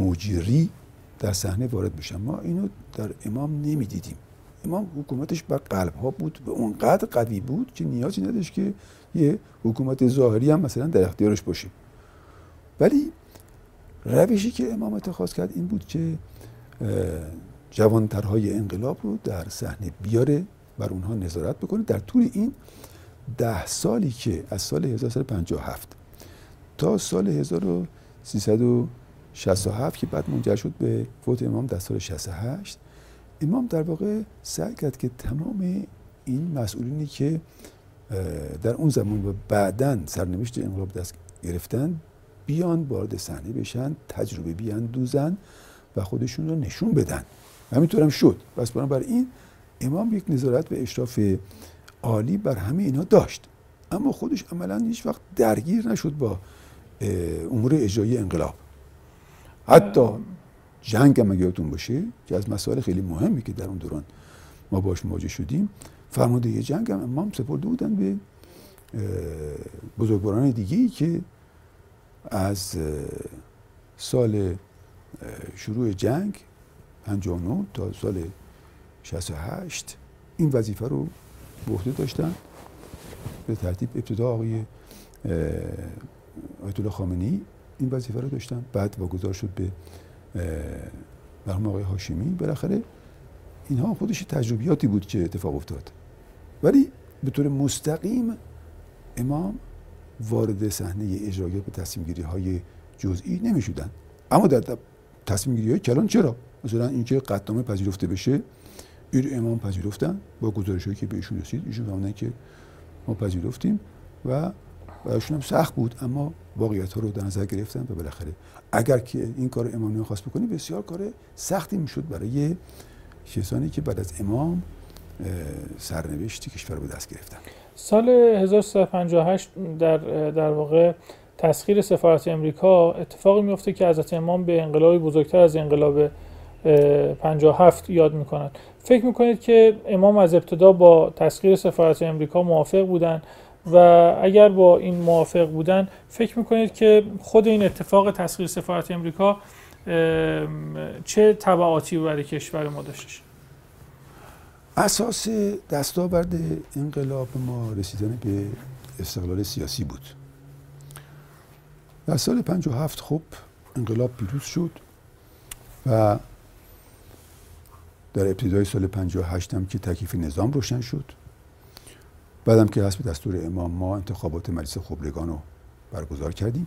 مجری در صحنه وارد بشن. ما اینو در امام نمی‌دیدیم. امام حکومتش بر قلب ها بود. به اونقدر قوی بود که نیازی نداشت که یه حکومت ظاهری هم مثلا در اختیارش باشه. ولی روشی که امام اتخاذ کرد این بود که جوانترهای انقلاب رو در صحنه بیاره بر اونها نظارت بکنه. در طول این ده سالی که از سال 1357 تا سال 1367 که بعد منجر شد به فوت امام در سال 68 امام در واقع سعی کرد که تمام این مسئولینی که در اون زمان و بعدا سرنوشت انقلاب دست گرفتن بیان وارد صحنه بشن تجربه بیاندوزن و خودشون رو نشون بدن. همینطور هم شد. پس بنابراین این امام یک نظارت و اشراف عالی بر همه اینا داشت. اما خودش عملا هیچ وقت درگیر نشد با امور اجرایی انقلاب. حتی جنگ هم اگه باشه که از مسائل خیلی مهمی که در اون دوران ما باش مواجه شدیم فرمانده جنگ هم امام سپرده بودن به بزرگواران دیگه ای که از سال شروع جنگ 59 تا سال 68 این وظیفه رو به عهده داشتن به ترتیب ابتدا آقای آیت الله خامنه‌ای این وظیفه رو داشتن. بعد واگذار شد به مرحوم آقای هاشمی. بالاخره اینها خودش تجربیاتی بود که اتفاق افتاد. ولی به طور مستقیم امام وارد صحنه اجرایی به تصمیم گیری های جزئی نمی شدن. اما در تصمیم گیری های کلان چرا؟ مثلا اینکه قطنامه پذیرفته بشه این امام پذیرفتن با گزارش که به ایشون رسید. ایشون فهمیدن که ما پذیرفتیم و برایشون هم سخت بود اما واقعیت ها رو در نظر گرفتن و بالاخره اگر که این کار امام نمی‌خواست بکنی بسیار کار سختی می‌شد برای کسانی که بعد از امام سرنوشتی کشور به دست گرفتن. سال 1358 در در واقع تسخیر سفارت امریکا اتفاقی میفته که حضرت امام به انقلابی بزرگتر از انقلاب 57 یاد می‌کنند فکر می‌کنید که امام از ابتدا با تسخیر سفارت امریکا موافق بودند و اگر با این موافق بودن فکر می‌کنید که خود این اتفاق تسخیر سفارت امریکا چه تبعاتی برای کشور ما داشتش اساس دستاورد انقلاب ما رسیدن به استقلال سیاسی بود. در سال 57 خب انقلاب پیروز شد و در ابتدای سال 58 هم که تکیف نظام روشن شد. بعدم که حسب دستور امام ما انتخابات مجلس خبرگان رو برگزار کردیم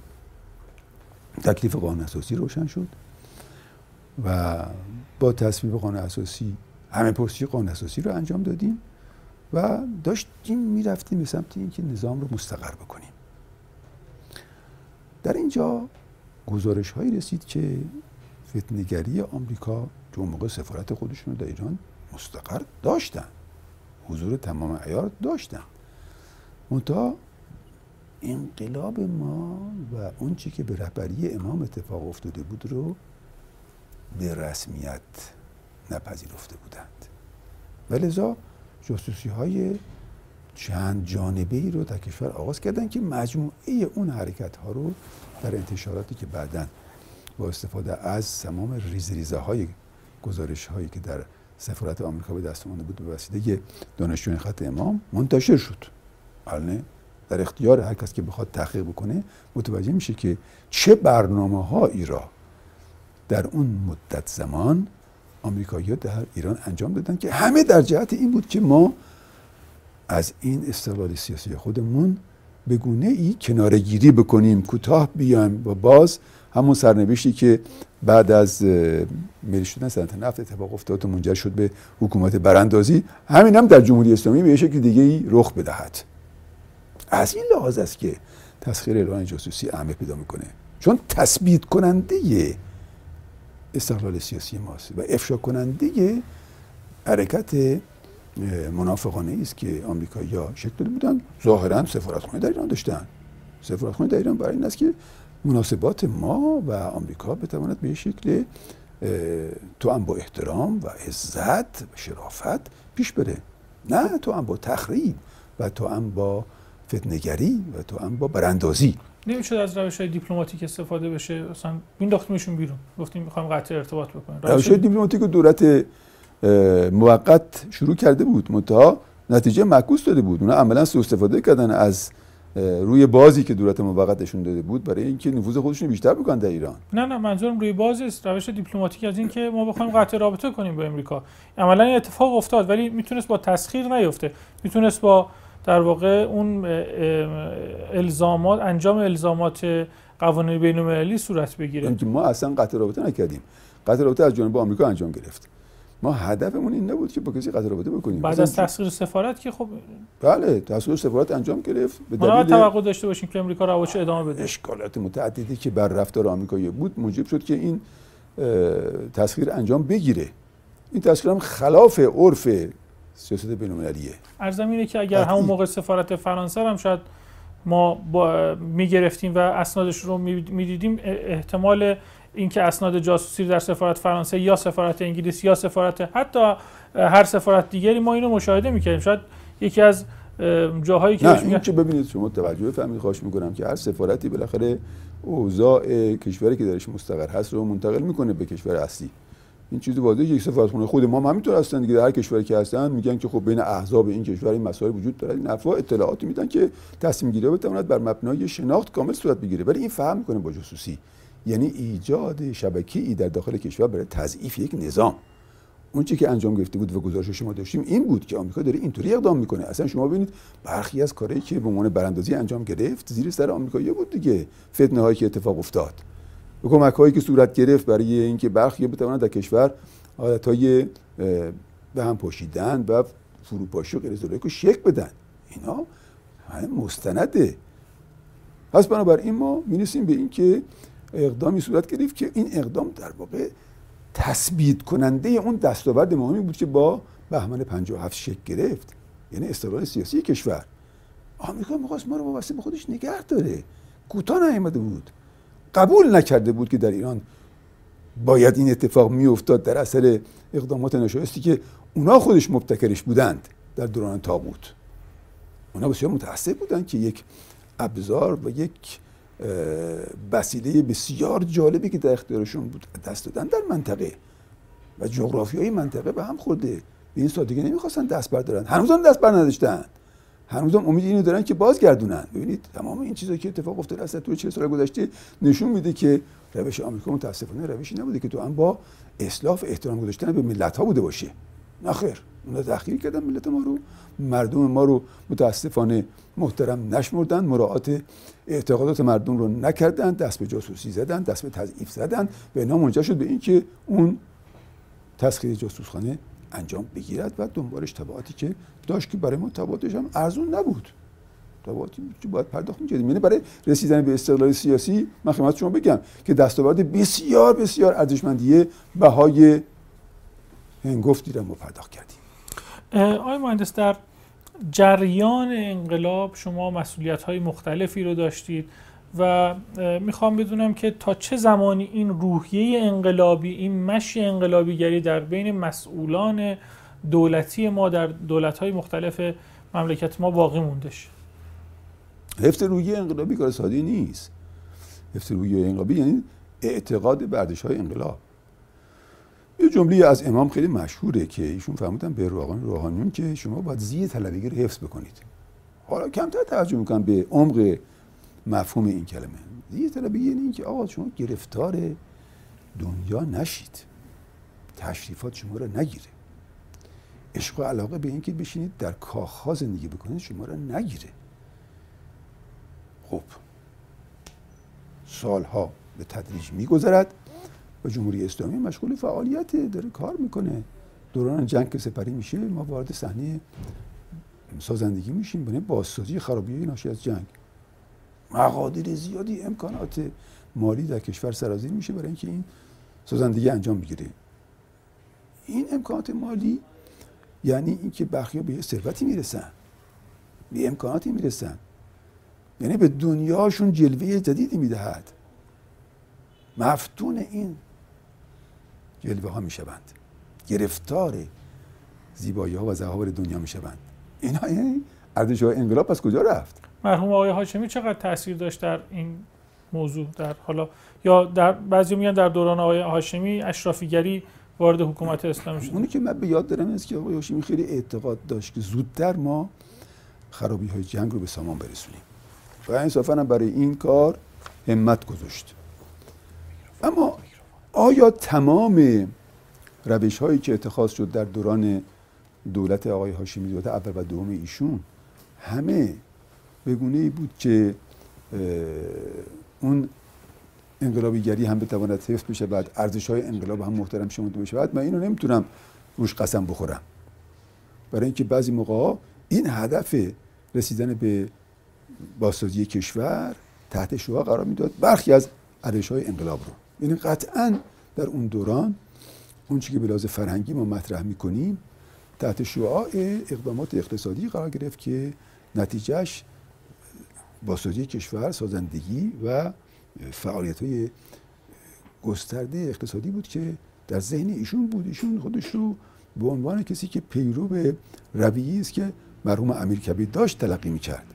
تکلیف قانون اساسی روشن شد و با تصویب قانون اساسی همه پرسی قانون اساسی رو انجام دادیم و داشتیم می‌رفتیم به سمت اینکه نظام رو مستقر بکنیم. در اینجا گزارش هایی رسید که فتنگری آمریکا که اون موقع سفارت خودشون رو در ایران مستقر داشتن. حضور تمام ایار داشتن. منتها انقلاب ما و اون چی که به رهبری امام اتفاق افتاده بود رو به رسمیت نپذیرفته بودند. ولذا جاسوسی های چند جانبه ای رو در کشور آغاز کردن که مجموعه اون حرکت ها رو در انتشاراتی که بعدا با استفاده از تمام ریز ریزه های گزارش هایی که در سفارت آمریکا به دست آمده بود به وسیله دانشجویان خط امام منتشر شد. بله در اختیار هر کس که بخواد تحقیق بکنه متوجه میشه که چه برنامه هایی را در اون مدت زمان آمریکایی‌ها در ایران انجام دادن که همه در جهت این بود که ما از این استقلال سیاسی خودمون به گونه ای کنارگیری بکنیم کوتاه بیایم و باز همون سرنوشتی که بعد از ملی شدن صنعت نفت اتفاق افتاد و منجر شد به حکومت براندازی همین هم در جمهوری اسلامی به شکل دیگه ای رخ بدهد. از این لحاظ است که تسخیر اعلان جاسوسی اهمیت پیدا می‌کنه. چون تثبیت کننده استقلال سیاسی ماست. و افشا کننده حرکت منافقانه است که آمریکایی‌ها شکل داده بودن. ظاهرا سفارتخانه در ایران داشتن. سفارتخانه در ایران برای این است که مناسبات ما و آمریکا بتواند به شکل تو هم با احترام و عزت و شرافت پیش بره. نه تو هم با تخریب و تو هم با فتنگری و تو هم با براندازی. نمی‌شد از روش های دیپلماتیک استفاده بشه اصلا مینداختیمشون بیرون. گفتیم می‌خوایم قطع ارتباط بکنیم. روش های دیپلماتیک دولت موقت شروع کرده بود. منتها نتیجه معکوس داده بود. اونا عملا سوء استفاده کردن از روی بازی که دولت موقتشون داده بود برای اینکه نفوذ خودشون بیشتر بکنن در ایران. نه نه منظورم روی بازی است. روش دیپلماتیک از این که ما بخوایم قطع رابطه کنیم با امریکا. عملا اتفاق افتاد ولی می‌تونست با تسخیر نیفته. می‌تونست با در واقع اون الزامات انجام الزامات قوانین بین المللی صورت بگیره. ما اصلا قطع رابطه نکردیم. قطع رابطه از جانب آمریکا انجام گرفت. ما هدفمون این نبود که با کسی قطع رابطه بکنیم. بعد از تسخیر سفارت که خب بله تسخیر سفارت انجام گرفت. به دلیل توقع داشته باشیم که امریکا روش ادامه بده. اشکالات متعددی که بر رفتار آمریکایی بود موجب شد که این تسخیر انجام بگیره. این تسخیر هم خلاف عرف سیاست بین‌المللیه. ارزم اینه که اگر همون موقع سفارت فرانسه هم شاید ما با می‌گرفتیم و اسنادش رو می‌دیدیم احتمال اینکه اسناد جاسوسی در سفارت فرانسه یا سفارت انگلیس یا سفارت حتی هر سفارت دیگری ما اینو مشاهده می‌کردیم. شاید یکی از جاهایی که نه این که ببینید شما توجه فهمید خواهش می‌کنم که هر سفارتی بالاخره اوضاع کشوری که درش مستقر هست رو منتقل می‌کنه به کشور اصلی. این چیز واضحه یک سفارتخونه خود ما هم همینطور هستن دیگه. در هر کشوری که هستن میگن که خب بین احزاب این کشور این مسائل وجود داره. این افوا اطلاعاتی میدن که تصمیم گیری بتواند بر مبنای شناخت کامل صورت بگیره. ولی این فهم می‌کنه با جاسوسی. یعنی ایجاد شبکه‌ای در داخل کشور برای تضعیف یک نظام. اون چی که انجام گرفته بود و گزارش شما داشتیم این بود که آمریکا داره اینطوری اقدام می‌کنه. اصلا شما ببینید برخی از کارهایی که به عنوان براندازی انجام گرفت زیر سر آمریکایی بود دیگه. فتنه هایی که اتفاق افتاد. کمک هایی که صورت گرفت برای اینکه برخی بتوانند در کشور حالت های به هم پاشیدن و فروپاشی و غیر رو شک بدن. اینا مستنده. پس بنابراین ما می‌رسیم به اینکه اقدامی صورت گرفت که این اقدام در واقع تثبیت کننده اون دستاورد مهمی بود که با بهمن 57 شکل گرفت. یعنی استقلال سیاسی کشور. آمریکا می‌خواست ما رو وابسته به خودش نگه داره. کوتاه نیامده بود. قبول نکرده بود که در ایران باید این اتفاق میافتاد در اثر اقدامات ناشایستی که اونا خودش مبتکرش بودند در دوران تاغوت اونا بسیار متاسف بودند که یک ابزار و یک وسیله بسیار جالبی که در اختیارشون بود دست دادن در منطقه و جغرافی های منطقه به هم خورده. به این سادگی نمی‌خواستن دست بردارن. هنوز هم دست بر نداشتن. هنوز هم امید اینو دارن که بازگردونن. ببینید تمام این چیزایی که اتفاق افتاده اصلا تو 40 سال گذشته نشون میده که روش آمریکا متاسفانه روشی نبوده که تو هم با اصلاف احترام گذاشتن به ملت ها بوده باشه. نخیر اونا تحقیر کردن ملت ما رو. مردم ما رو متاسفانه محترم نشمردن مراعات اعتقادات مردم رو نکردن دست به جاسوسی زدن دست به تضعیف زدن. و اینا منجر شد به اینکه اون تسخیر جاسوسخانه انجام بگیرد و دنبالش تبعاتی که داشت که برای ما تبعاتش هم ارزون نبود. تبعاتی که باید پرداخت می‌کردیم. یعنی برای رسیدن به استقلال سیاسی من خدمت شما بگم که دستاورد بسیار بسیار ارزشمندیه بهای هنگفتی را ما پرداخت کردیم. آقای مهندس در جریان انقلاب شما مسئولیت های مختلفی رو داشتید. و می‌خوام بدونم که تا چه زمانی این روحیه انقلابی این مشی انقلابیگری در بین مسئولان دولتی ما در دولت های مختلف مملکت ما باقی موندش حفظ روحیه انقلابی کار ساده نیست. حفظ روحیه انقلابی یعنی اعتقاد بردش های انقلاب. یه جمله از امام خیلی مشهوره که ایشون فرمودن به روحان روحانیون که شما باید زی طلبگی رو حفظ بکنید. حالا کمتر توجه می‌کنم به عمق مفهوم این کلمه. زی طلبگی یعنی اینکه آقا شما گرفتار دنیا نشید. تشریفات شما رو نگیره. عشق و علاقه به اینکه بشینید در کاخها زندگی بکنید شما رو نگیره. خب. سالها به تدریج میگذرد و جمهوری اسلامی مشغول فعالیت داره کار می‌کنه. دوران جنگ که سپری میشه ما وارد صحنه سازندگی میشیم. برای بازسازی خرابی ناشی از جنگ. مقادیر زیادی امکانات مالی در کشور سرازیر میشه برای اینکه این سازندگی انجام بگیره. این امکانات مالی یعنی اینکه برخی به یه ثروتی می‌رسن. به امکاناتی می‌رسن. یعنی به دنیاشون جلوه جدیدی می‌دهد. مفتون این جلوه ها می‌شوند. گرفتار زیبایی ها و زهاور دنیا می‌شوند. اینا یعنی ارزش انقلاب پس کجا رفت؟ مرحوم آقای هاشمی چقدر تاثیر داشت در این موضوع؟ در حالا یا در بعضی میگن در دوران آقای هاشمی اشرافیگری وارد حکومت اسلامی شد. اونی که من به یاد دارم است که آقای هاشمی خیلی اعتقاد داشت که زودتر ما خرابی های جنگ رو به سامان برسونیم. و انصافا برای این کار همت گذاشت. اما آیا تمام روش هایی که اتخاذ شد در دوران دولت آقای هاشمی دولت اول و دوم ایشون همه به گونه ای بود که اون انقلابیگری هم بتواند حفظ بشه بعد ارزش های انقلاب هم محترم شمرده بشه. بعد من اینو نمی‌تونم روش قسم بخورم. برای اینکه بعضی موقع این هدف رسیدن به بازسازی کشور تحت شعاع قرار می‌داد برخی از ارزش های انقلاب رو. یعنی قطعا در اون دوران اون چی که به فرهنگی ما مطرح می‌کنیم تحت شعاع اقدامات اقتصادی قرار گرفت که نتیجهش بازسازی کشور سازندگی و فعالیت های گسترده اقتصادی بود که در ذهن ایشون بود. ایشون خودش رو به عنوان کسی که پیرو به رویی است که مرحوم امیر کبیر داشت تلقی می‌کرد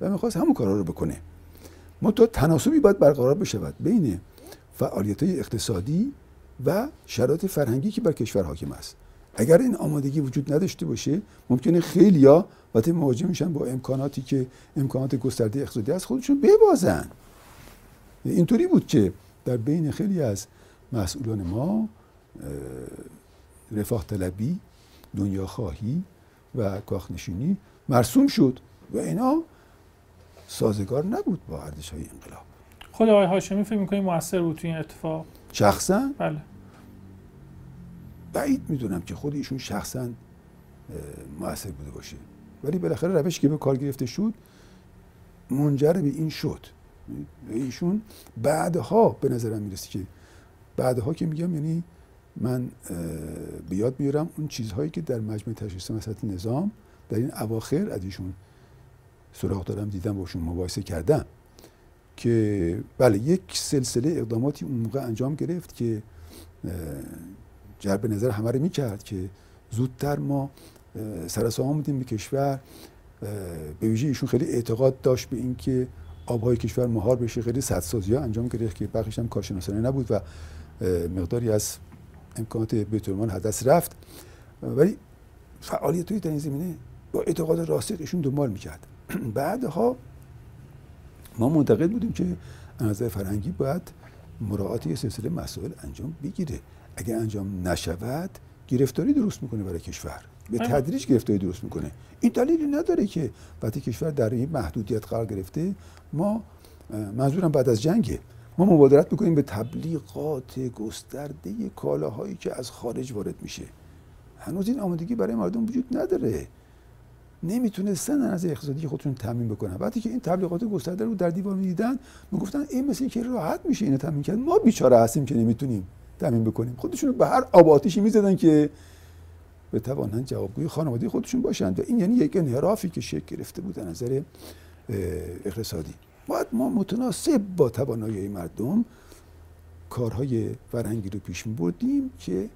و می‌خواست همون کارا رو بکنه. منتها تناسبی باید برقرار بشود بین فعالیت های اقتصادی و شرایط فرهنگی که بر کشور حاکم است. اگر این آمادگی وجود نداشته باشه ممکنه خیلیا وقتی مواجه میشن با امکاناتی که امکانات گسترده اقتصادی است خودشون ببازن. اینطوری بود که در بین خیلی از مسئولان ما رفاه طلبی دنیا خواهی و کاخنشینی مرسوم شد و اینا سازگار نبود با ارزش های انقلاب. خود آقای هاشمی فکر می‌کنی موثر بود تو این اتفاق؟ شخصا؟ بله. بعید می‌دونم که خود ایشون شخصا موثر بوده باشه. ولی بالاخره روش که به کار گرفته شد منجر به این شد. ایشون بعدها به نظرم می‌رسه که بعدها که میگم یعنی من به یاد میارم اون چیزهایی که در مجمع تشخیص مسئله نظام در این اواخر از ایشون سراغ دارم دیدم باشون مباحثه کردم که بله یک سلسله اقداماتی اون موقع انجام گرفت که جرب نظر همه رو می‌کرد که زودتر ما سرسام بودیم به کشور. به ویژه ایشون خیلی اعتقاد داشت به اینکه آبهای کشور مهار بشه خیلی سدسازی ها انجام گرفت که بخشش هم کارشناسانه نبود و مقداری از امکانات بیت المال حدث رفت. ولی فعالیت در این زمینه با اعتقاد راسخ ایشون دنبال می‌کرد. بعدها ما معتقد بودیم که نظر فرهنگی باید مراعات یه سلسله مسائل انجام بگیره. اگر انجام نشود گرفتاری درست می‌کنه برای کشور. به تدریج گرفتاری درست می‌کنه. این دلیلی نداره که وقتی کشور در این محدودیت قرار گرفته ما منظورم بعد از جنگه. ما مبادرت می‌کنیم به تبلیغات گسترده کالاهایی که از خارج وارد میشه. هنوز این آمادگی برای مردم وجود نداره. نمی‌تونستن از اقتصادی خودشون تامین بکنن. وقتی که این تبلیغات گسترده رو در دیوار می‌دیدن می‌گفتن این مثل که راحت میشه اینو تامین کرد. ما بیچاره هستیم که نمی‌تونیم. تامین بکنیم. خودشون به هر آب آتیشی می‌زدن که بتوانند جوابگوی خانواده خودشون باشند و این یعنی یک انحرافی که شکل گرفته بود نظر اقتصادی. باید ما متناسب با توانایی مردم کارهای فرهنگی رو پیش بردیم که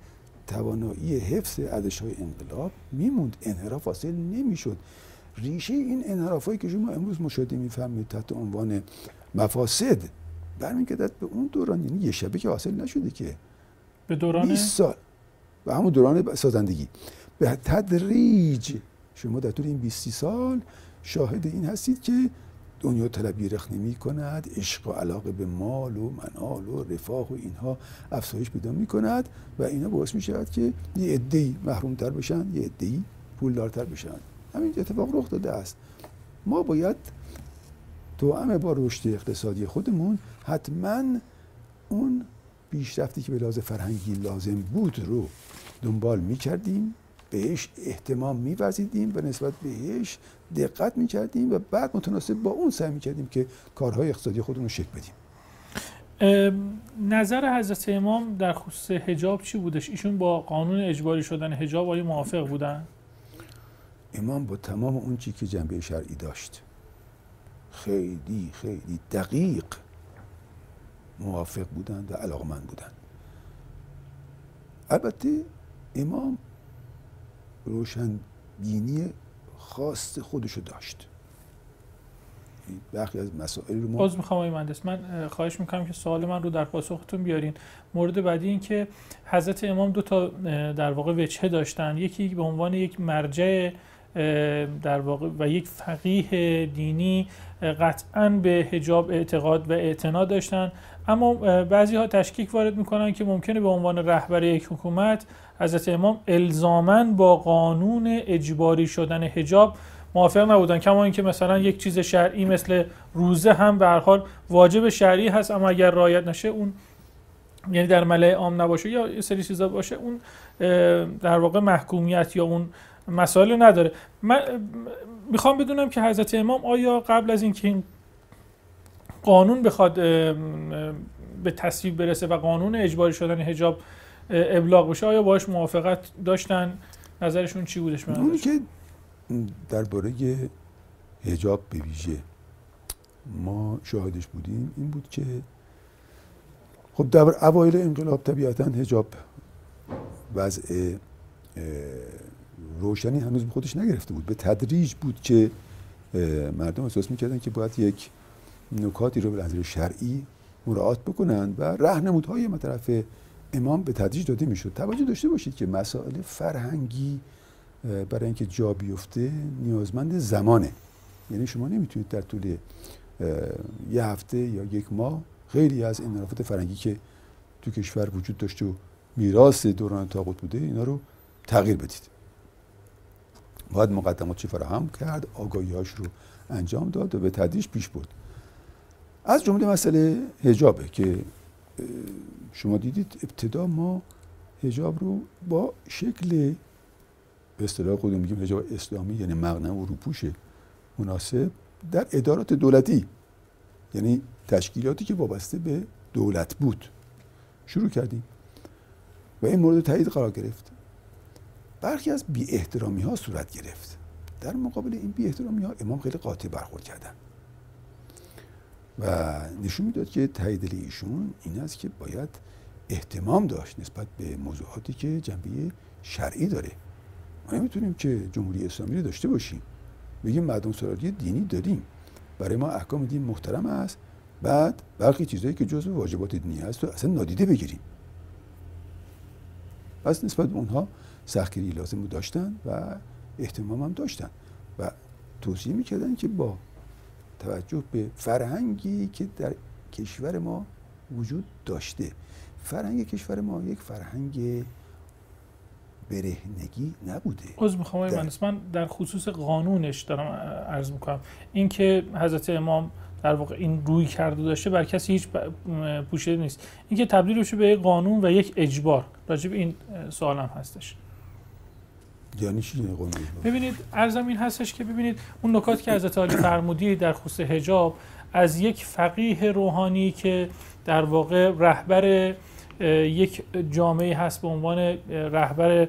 توانایی حفظ ارزش های انقلاب میموند. انحراف حاصل نمی‌شد. ریشه این انحراف هایی که شما امروز مشاهده می‌فهمید تحت عنوان مفاسد برمیگردد به اون دوران. یعنی یه شبه که حاصل نشده که به دوران 20 سال. و همون دوران سازندگی. به تدریج شما در طول این 20 سال شاهد این هستید که دنیا طلبی رخ نمی کند عشق و علاقه به مال و منال و رفاه و اینها افزایش پیدا می کند و اینا باعث می شود که یه عده‌ای محروم تر بشن یه عده‌ای پولدارتر بشن. همین اتفاق رخ داده است. ما باید توأم با رشد اقتصادی خودمون حتما اون پیشرفتی که به لحاظ فرهنگی لازم بود رو دنبال می کردیم بهش احتمام میوزیدیم و نسبت بهش دقت می‌کردیم و بعد متناسب با اون سعی می‌کردیم که کارهای اقتصادی خودمون رو شکل بدیم نظر حضرت امام در خصوص حجاب چی بودش؟ ایشون با قانون اجباری شدن حجاب آیا موافق بودن؟ امام با تمام اون چی که جنبه شرعی داشت خیلی خیلی دقیق موافق بودند و علاقمند بودند. البته امام روشن بینی خاص خودشو داشت. برخی از مسائل رو ما باز می‌خوام آقای مهندس. من خواهش می‌کنم که سوال من رو در پاسختون بیارین. مورد بعدی این که حضرت امام دو تا در واقع وجهه داشتن. یکی به عنوان یک مرجع در واقع و یک فقیه دینی قطعا به حجاب اعتقاد و اعتنا داشتن. اما بعضی ها تشکیک وارد می‌کنن که ممکنه به عنوان رهبر یک حکومت حضرت امام الزامن با قانون اجباری شدن حجاب موافق نبودن. کما اینکه مثلا یک چیز شرعی مثل روزه هم به هر حال واجب شرعی هست اما اگر رعایت نشه اون یعنی در ملع عام نباشه یا یه سری چیزا باشه اون در واقع محکومیت یا اون مسائل نداره. من می‌خوام بدونم که حضرت امام آیا قبل از اینکه این قانون بخواد به تصویب برسه و قانون اجباری شدن حجاب ابلاغ بشه آیا باش موافقت داشتن؟ نظرشون چی بودش؟ اونی که درباره حجاب به ویژه ما شاهدش بودیم این بود که خب در اوایل انقلاب طبیعتا حجاب وضع روشنی هنوز به خودش نگرفته بود. به تدریج بود که مردم احساس می‌کردن که باید یک نکاتی رو به نظر شرعی مراعات بکنند و رهنمودهای طرف امام به تدریج داده می‌شد. توجه داشته باشید که مسائل فرهنگی برای اینکه جا بیفته نیازمند زمانه. یعنی شما نمی‌تونید در طول یه هفته یا یک ماه خیلی از انحرافات فرهنگی که تو کشور وجود داشته و میراث دوران تاقوت بوده اینا رو تغییر بدید. باید مقدمات چی فراهم کرد آگاهیهاش رو انجام داد و به تدریج پیش برد. از جمله مسئله هجابه که شما دیدید ابتدا ما هجاب رو با شکل به اصطلاح خودمون میگیم حجاب اسلامی یعنی مغنم و روپوش مناسب در ادارات دولتی یعنی تشکیلاتی که وابسته به دولت بود. شروع کردیم. و این مورد تایید قرار گرفت. برخی از بی احترامی ها صورت گرفت. در مقابل این بی احترامی ها امام خیلی قاطع برخورد کردن. و نشون می‌داد که تایید ایشون این است که باید احتمام داشت نسبت به موضوعاتی که جنبه شرعی داره. ما نمی‌تونیم که جمهوری اسلامی رو داشته باشیم. بگیم مردم سرالی دینی داریم. برای ما احکام دین محترم است. بعد برخی چیزهایی که جزو واجبات دینی هست رو اصلا نادیده بگیریم. پس نسبت به اونها سختگیری لازم رو داشتن و احتمام هم داشتن و توصیه می‌کردن که با توجه به فرهنگی که در کشور ما وجود داشته. فرهنگ کشور ما یک فرهنگ برهنگی نبوده. از می‌خوام در... من در خصوص قانونش دارم عرض می‌کنم. اینکه حضرت امام در واقع این روی کرده داشته بر کسی هیچ پوشیده نیست. اینکه تبدیل بشه به یک قانون و یک اجبار. راجب این سوالم هستش. یعنی چی ببینید ارزم این هستش که ببینید اون نکات که حضرت علی فرمودی در خصوص حجاب از یک فقیه روحانی که در واقع رهبر یک جامعه هست به عنوان رهبر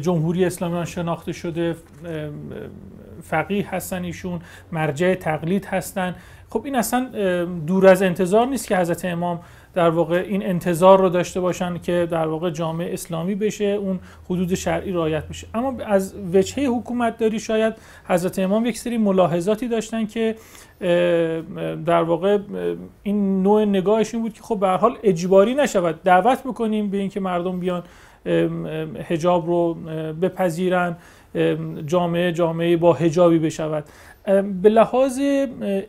جمهوری اسلامی شناخته شده فقیه هستن ایشون مرجع تقلید هستن. خب این اصلا دور از انتظار نیست که حضرت امام در واقع این انتظار رو داشته باشن که در واقع جامعه اسلامی بشه اون حدود شرعی رعایت بشه اما از وجهه حکومت داری شاید حضرت امام یک سری ملاحظاتی داشتن که در واقع این نوع نگاهش این بود که خب به حال اجباری نشود دعوت بکنیم به اینکه مردم بیان حجاب رو بپذیرن جامعه جامعه با حجابی بشود. به لحاظ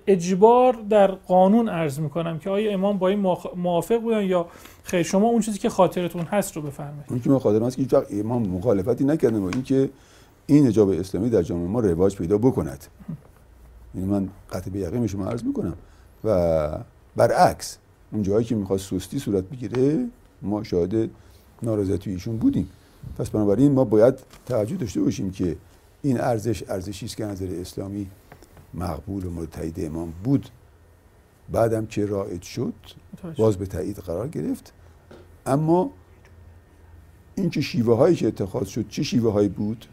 اجبار در قانون عرض می‌کنم که آیا امام با این موافق بودن یا خیر؟ شما اون چیزی که خاطرتون هست رو بفرمایید. اون که من خاطرم هست که هیچ امام مخالفتی نکرده با اینکه این حجاب اسلامی در جامعه ما رواج پیدا بکند. یعنی من قطع به یقین شما عرض می‌کنم. و برعکس اون جایی که می‌خواست سستی صورت بگیره ما شاهد نارضایتی ایشون بودیم. پس بنابراین ما باید توجه داشته باشیم که این ارزش ارزشی است که نظر اسلامی مقبول و تایید امام بود. بعدم که رائج شد باز به تایید قرار گرفت. اما اینکه شیوه هایی که اتخاذ شد چه شیوه هایی بود؟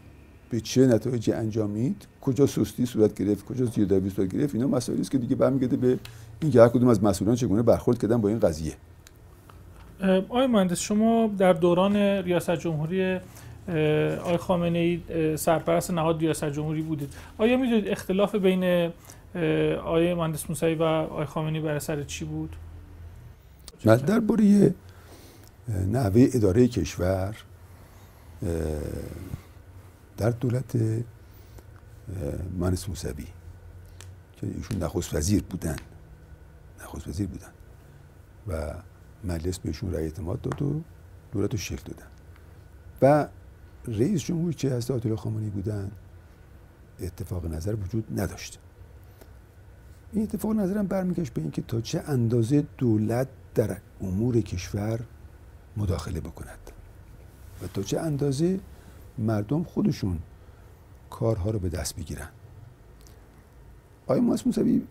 به چه نتایجی انجامید؟ کجا سستی صورت گرفت؟ کجا زیادی صورت گرفت؟ اینا مسائلی است که دیگه برمیگرده به اینکه هر کدوم از مسئولان چگونه برخورد کردن با این قضیه. آقای مهندس شما در دوران ریاست جمهوری آقای خامنه ای سرپرست نهاد ریاست جمهوری بودید. آیا می‌دونید اختلاف بین آقای مهندس موسوی و آقای خامنه ای بر سر چی بود؟ من درباره نحوه اداره کشور در دولت مهندس موسوی که ایشون نخست وزیر بودن. نخست وزیر بودن. و مجلس بهشون رأی اعتماد داد و دولت رو شکل دادن. و رئیس جمهور که از آیت خامنه‌ای بودن اتفاق نظر وجود نداشت. این اتفاق نظرم برمیگشت به اینکه تا چه اندازه دولت در امور کشور مداخله بکند و تا چه اندازه مردم خودشون کارها رو به دست بگیرن. آقای ماس موسوی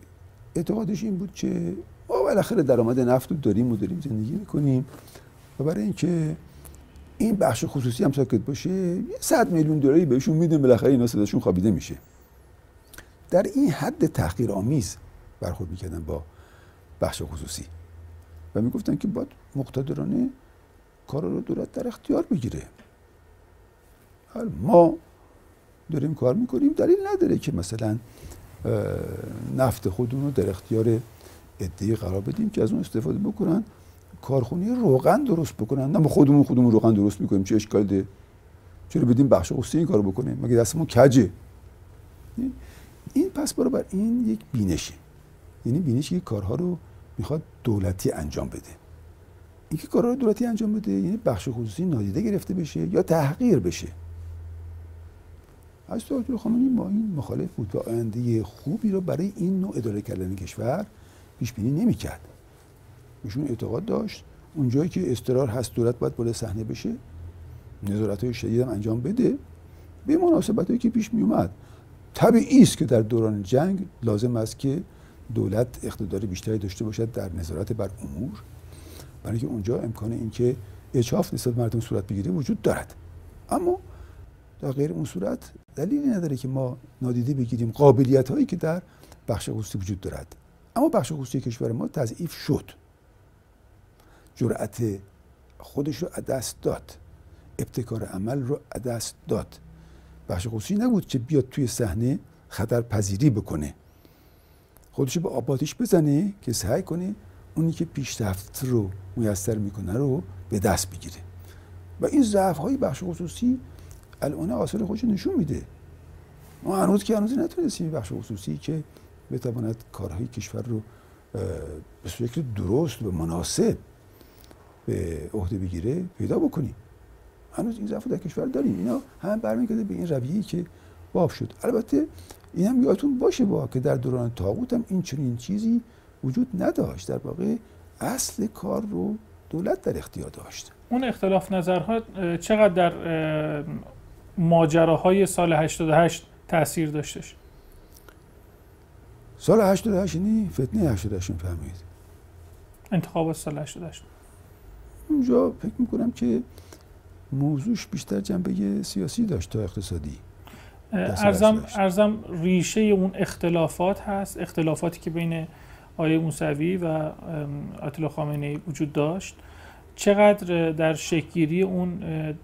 اعتقادش این بود که ما بالاخره درآمد نفت رو داریم و داریم زندگی می‌کنیم و برای اینکه این بخش خصوصی هم ساکت باشه یه صد میلیون دلاری بهشون میدیم بالاخره اینا صداشون خوابیده میشه. در این حد تحقیر آمیز برخورد می‌کردن با بخش خصوصی. و می‌گفتن که باید مقتدرانه کار رو دولت در اختیار بگیره. ما داریم کار می‌کنیم دلیل نداره که مثلا نفت خودمون رو در اختیار ادهی قرار بدیم که از اون استفاده بکنن. کارخونی روغن درست بکنن. نه ما خودمون خودمون روغن درست می‌کنیم چه اشکال ده چرا بدیم بخش خصوصی این کارو بکنیم؟ مگه دستمون کجه؟ این پس برابر این یک بینشه. یعنی بینشی که کارها رو می‌خواد دولتی انجام بده. اینکه کارها رو دولتی انجام بده یعنی بخش خصوصی نادیده گرفته بشه یا تحقیر بشه. از تو خامنه‌ای با این مخالف بود و آینده خوبی رو برای این نوع اداره کردن کشور پیش بینی نمی‌کرد. ایشون اعتقاد داشت. اونجایی که استرار هست دولت باید بالا صحنه بشه نظارت های شدید هم انجام بده. به مناسبت هایی که پیش می اومد طبیعی است که در دوران جنگ لازم است که دولت اقتدار بیشتری داشته باشد در نظارت بر امور. برای که اونجا امکان اینکه اچاف نسبت مردم صورت بگیره وجود دارد. اما در غیر اون صورت دلیلی نداره که ما نادیده بگیریم قابلیت هایی که در بخش خصوصی وجود دارد. اما بخش خصوصی کشور ما تضعیف شد. جرأت خودش رو دست داد. ابتکار عمل رو دست داد. بخش خصوصی نبود که بیاد توی صحنه خطر پذیری بکنه. خودش به آبادیش بزنه که سعی کنه اونی که پیشرفت رو میسر می‌کنه رو به دست بگیره. و این ضعف های بخش خصوصی الان آثار خودش نشون میده. ما هنوز که هنوز نتونستیم بخش خصوصی که بتواند کارهای کشور رو به شکل درست و مناسب به عهده بگیره پیدا بکنیم هنوز این ضعف در کشور داریم. اینا هم برمیگرده به این رویه‌ای که باب شد. البته این هم یادتون باشه با که در دوران تاغوت هم این چنین چیزی وجود نداشت. در واقع اصل کار رو دولت در اختیار داشت. اون اختلاف نظرها چقدر در ماجراهای سال 88 تاثیر داشتش؟ سال 88 یعنی فتنه 88 فهمید انتخابات سال 88 اونجا فکر می‌کنم که موضوعش بیشتر جنبه سیاسی داشت تا اقتصادی. ارزم, ارزم ریشه اون اختلافات هست اختلافاتی که بین آیه موسوی و آتلا خامنه وجود داشت. چقدر در شکگیری اون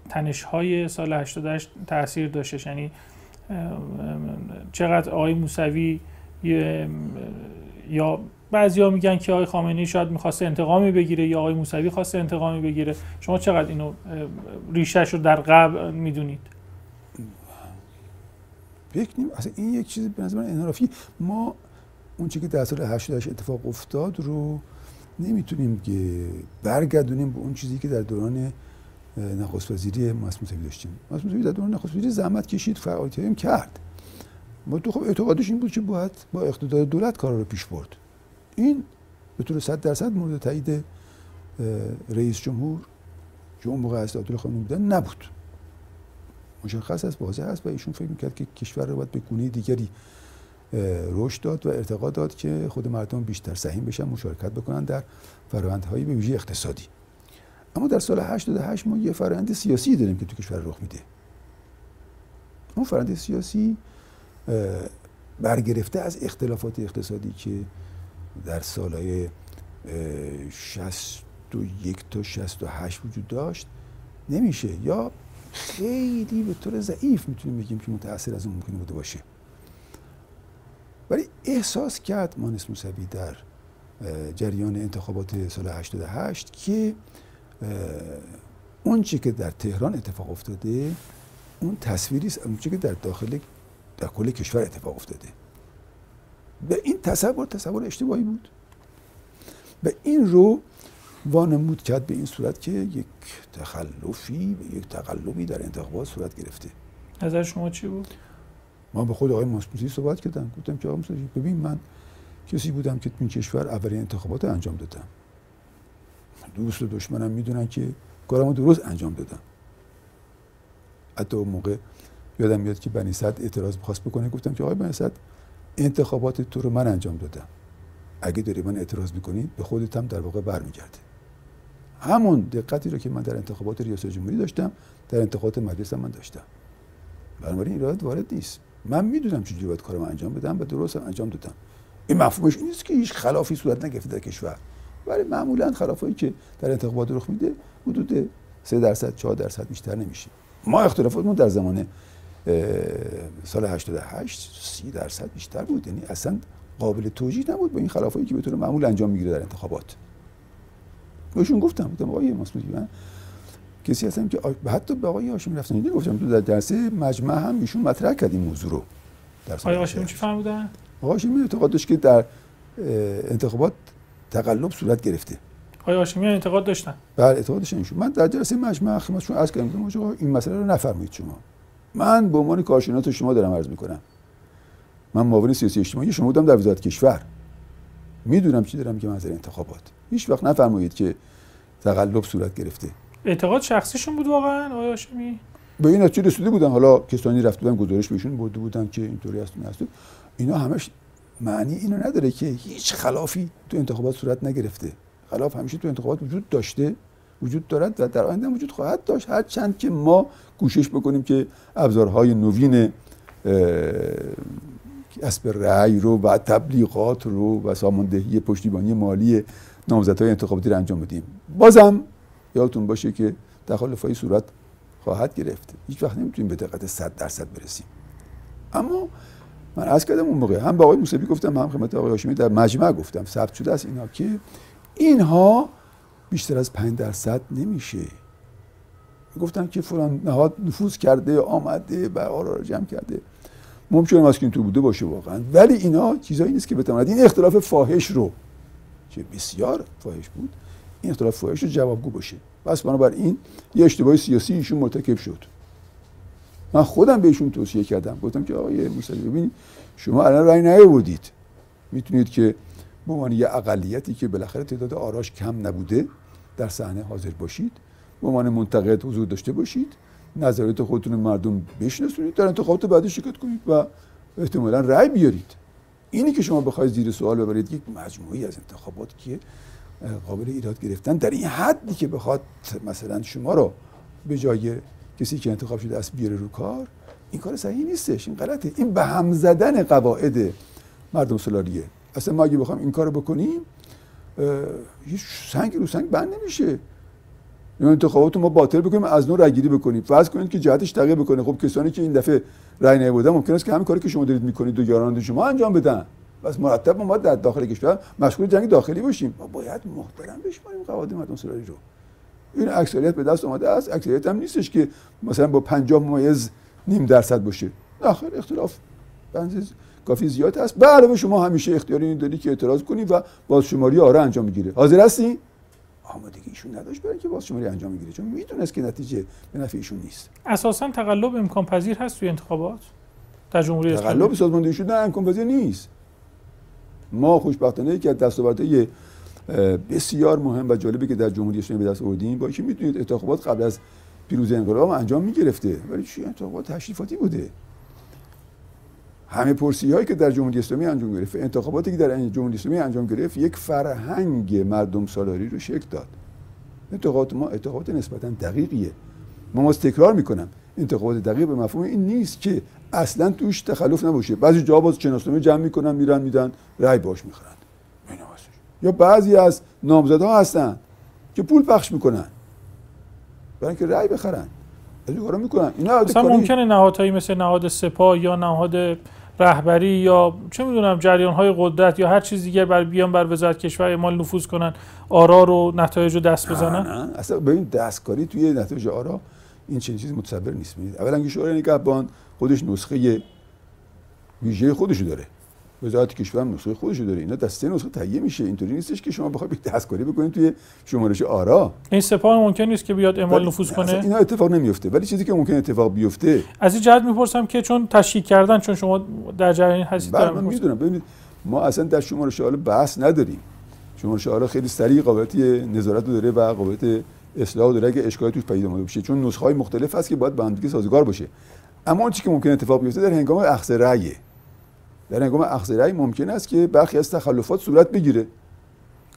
تنش های سال 88 تاثیر داشتش؟ یعنی چقدر آقای موسوی یا بعضیا میگن که آقای خامنه‌ای شاید می‌خواسته انتقامی بگیره یا آقای موسوی خواسته انتقامی بگیره. شما چقدر اینو ریشهش رو در قبل می‌دونید؟ فکر نیم اصلا این یک چیز به نظر انحرافی. ما اون چیزی که در سال 88 اتفاق افتاد رو نمی‌تونیم که برگردونیم به اون چیزی که در دوران نخست وزیری مسعود داشتیم. مسعود در دوران نخست وزیری زحمت کشید فعالیت کرد. ما تو خب اعتقادش این بود که باید با اقتدار دولت کار رو پیش برد. این به طور صد درصد مورد تایید رئیس جمهور که اون موقع از عبدالله خانم بودن نبود. مشخص است واضح است و ایشون فکر می‌کرد که کشور رو باید به گونه دیگری رشد داد و ارتقا داد که خود مردم بیشتر سهیم بشن مشارکت بکنن در فرآیندهای به ویژه اقتصادی. اما در سال 88 ما یه فرآیند سیاسی داریم که تو کشور رخ میده. اون فرآیند سیاسی برگرفته از اختلافات اقتصادی که در سالهای 61 تا 68 وجود داشت نمیشه. یا خیلی به طور ضعیف می‌تونیم بگیم که متاثر از اون ممکنه بوده باشه. ولی احساس کرد مانس موسوی در جریان انتخابات سال 88 که اون چی که در تهران اتفاق افتاده اون تصویری است اون که در داخل در کل کشور اتفاق افتاده. به این تصور تصور اشتباهی بود. به این رو وانمود کرد به این صورت که یک تخلفی و یک تقلبی در انتخابات صورت گرفته. نظر شما چی بود؟ ما به خود آقای ماسپوسی صحبت کردم. گفتم که آقای ماسپوسی ببین من کسی بودم که این کشور اولین انتخابات انجام دادم. دوست و دشمنم می‌دونن که کارمو درست انجام دادم. حتی اون موقع یادم میاد که بنی صد اعتراض خواست بکنه. گفتم که آقای بنی صد انتخابات تو رو من انجام دادم. اگه داری من اعتراض می‌کنی به خودت هم در واقع برمیگرده همون دقتی رو که من در انتخابات ریاست جمهوری داشتم در انتخابات مجلس من داشتم. بنابراین ایراد وارد نیست. من می‌دونم چجوری باید کارم انجام بدم و درست هم انجام دادم. این مفهومش این نیست که هیچ خلافی صورت نگرفته در کشور. ولی معمولا خلافایی که در انتخابات رخ میده حدود 3 درصد 4 درصد بیشتر نمیشه. ما اختلافاتمون در زمان سال 88 30 درصد بیشتر بود. یعنی اصلا قابل توجیه نبود با این خلافایی که به طور معمول انجام می‌گیره در انتخابات. بهشون گفتم گفتم آقای مسعودی من کسی هستم که حتی به آقای هاشمی رفتنی گفتم تو در درس مجمع هم ایشون مطرح کرد این موضوع رو در آقای هاشمی چی فرمودن؟ آقای هاشمی اعتقاد داشت که در انتخابات تقلب صورت گرفته. آقای هاشمی انتقاد داشتن؟ بله اعتقاد داشتن من در جلسه مجمع خدمتشون عرض کردم این مسئله رو نفرمایید شما. من به عنوان کارشناس شما دارم عرض می‌کنم. من معاون سیاسی اجتماعی شما بودم در وزارت کشور. می‌دونم چی دارم که منظر انتخابات. هیچ وقت نفرمایید که تقلب صورت گرفته. اعتقاد شخصیشون بود واقعا آقای هاشمی به این نتیجه رسیده بودن. حالا کسانی رفته بودن گزارش بهشون برده بودن که اینطوری هست هست. اینا همش معنی اینو نداره که هیچ خلافی تو انتخابات صورت نگرفته. خلاف همیشه تو انتخابات وجود داشته. وجود دارد و در آینده وجود خواهد داشت. هر چند که ما کوشش بکنیم که ابزارهای نوین اسب رأی رو و تبلیغات رو و ساماندهی پشتیبانی مالی نامزدهای انتخاباتی رو انجام بدیم. بازم یادتون باشه که تخلفایی صورت خواهد گرفت. هیچ وقت نمی‌تونیم به دقت 100 درصد برسیم. اما من از کردم اون موقع هم به آقای موسوی گفتم هم خدمت آقای هاشمی در مجمع گفتم. ثبت شده است اینا که اینها بیشتر از 5 درصد نمیشه. گفتم که فلان نهاد نفوذ کرده آمده و آرا را جمع کرده. ممکنه ماسکین تو بوده باشه واقعا. ولی اینا چیزایی نیست که بتواند این اختلاف فاحش رو که بسیار فاحش بود این اختلاف فاحش رو جوابگو باشه. پس بنابراین یه اشتباه سیاسی ایشون مرتکب شد. من خودم بهشون توصیه کردم. گفتم که آقای موسوی ببینید شما الان رأی نیاوردید. می‌تونید که به عنوان یه اقلیتی که بالاخره تعداد آراش کم نبوده در صحنه حاضر باشید. به عنوان منتقد حضور داشته باشید. نظریات خودتون مردم بشناسونید. در انتخابات بعدی شرکت کنید و احتمالا رأی بیارید. اینی که شما بخواید زیر سوال ببرید یک مجموعی از انتخابات که قابل ایراد گرفتن. در این حدی که بخواد مثلا شما رو به جای کسی که انتخاب شده است بیاره رو کار این کار صحیح نیستش. این غلطه. این به هم زدن قواعد مردم سلاریه اصلا ما اگه بخوام این کارو بکنیم هیچ سنگ رو سنگ بند نمیشه. این انتخابات ما باطل بکنیم از نو رای گیری بکنیم. فرض کنید که جهتش تغییر بکنه. خب کسانی که این دفعه رای نیاوردن ممکن است که همین کاری که شما دارید می‌کنید و یاران شما انجام بدن. بس مرتب ما در داخل کشور مشغول جنگ داخلی باشیم. ما باید محترم بشماریم قواعد مردم سرایی رو. این اکثریت به دست اومده است. اکثریت هم نیستش که مثلا با 50 ممیز نیم درصد باشه. داخل اختلاف. بنز کافی زیاد هست. به علاوه شما همیشه اختیاری این داری که اعتراض کنی و بازشماری آره انجام می‌گیره حاضر هستی؟ آمادگی ایشون نداشت برای اینکه بازشماری انجام می‌گیره. چون می‌دونست که نتیجه به نفع ایشون نیست. اساسا تقلب امکان پذیر هست توی انتخابات در جمهوری اسلامی. تقلب سازماندهی شده امکان پذیر نیست. ما خوشبختانه که از دستاوردهای بسیار مهم و جالبی که در جمهوری اسلامی به دست آوردیم با اینکه می‌دونید انتخابات قبل از پیروز انقلاب انجام می‌گرفته. ولی چی؟ انتخابات تشریفاتی بوده. همه پرسی هایی که در جمهوری اسلامی انجام گرفت انتخاباتی که در جمهوری اسلامی انجام گرفت یک فرهنگ مردم سالاری رو شکل داد. انتخابات ما انتخابات نسبتا دقیقیه. ما باز تکرار می‌کنم انتخابات دقیق به مفهوم این نیست که اصلا توش تخلف نباشه. بعضی جا باز شناسنامه جمع می‌کنن میرن میدن رای باش می‌خورن یا بعضی از نامزدها هستن که پول پخش می‌کنن. برای اینکه رای بخرن. از کارا می‌کنن. اینا اصلا ممکنه نهادهایی مثل نهاد سپاه یا نهاد رهبری یا چه می‌دونم جریان های قدرت یا هر چیز دیگر بر بیان بر وزارت کشور اعمال نفوذ کنن آرا رو نتایج رو دست بزنن؟ نه نه. اصلا ببین دستکاری توی نتایج آرا این چنین چیزی متصور نیست. اولا که شورای نگهبان خودش نسخه ویژه خودشو داره. وزارت کشور نسخه خودشو داره. اینا دسته نسخه تهیه میشه. اینطوری نیستش که شما بخواید دستکاری بکنید توی شمارش آرا. این سپاه ممکن نیست که بیاد اعمال نفوذ کنه؟ اینا اتفاق نمیفته. ولی چیزی که ممکن اتفاق بیفته از این جهت می‌پرسم که چون تشکیک کردن چون شما در جریان هستید بله من می‌دونم. ببینید ما اصلا در شمارش آرا بحث نداریم. شمارش آرا خیلی سریع قابلیت نظارت داره و قابلیت اصلاح داره. اگه اشکالی توش پیدا بشه. چون نسخه های مختلف هست که باید با هم دیگه سازگار باشه. اما اون چیزی که ممکن اتفاق بیفته در هنگام اخذ رأیه. در هنگام اخذ رأی ممکن است که برخی از تخلفات صورت بگیره.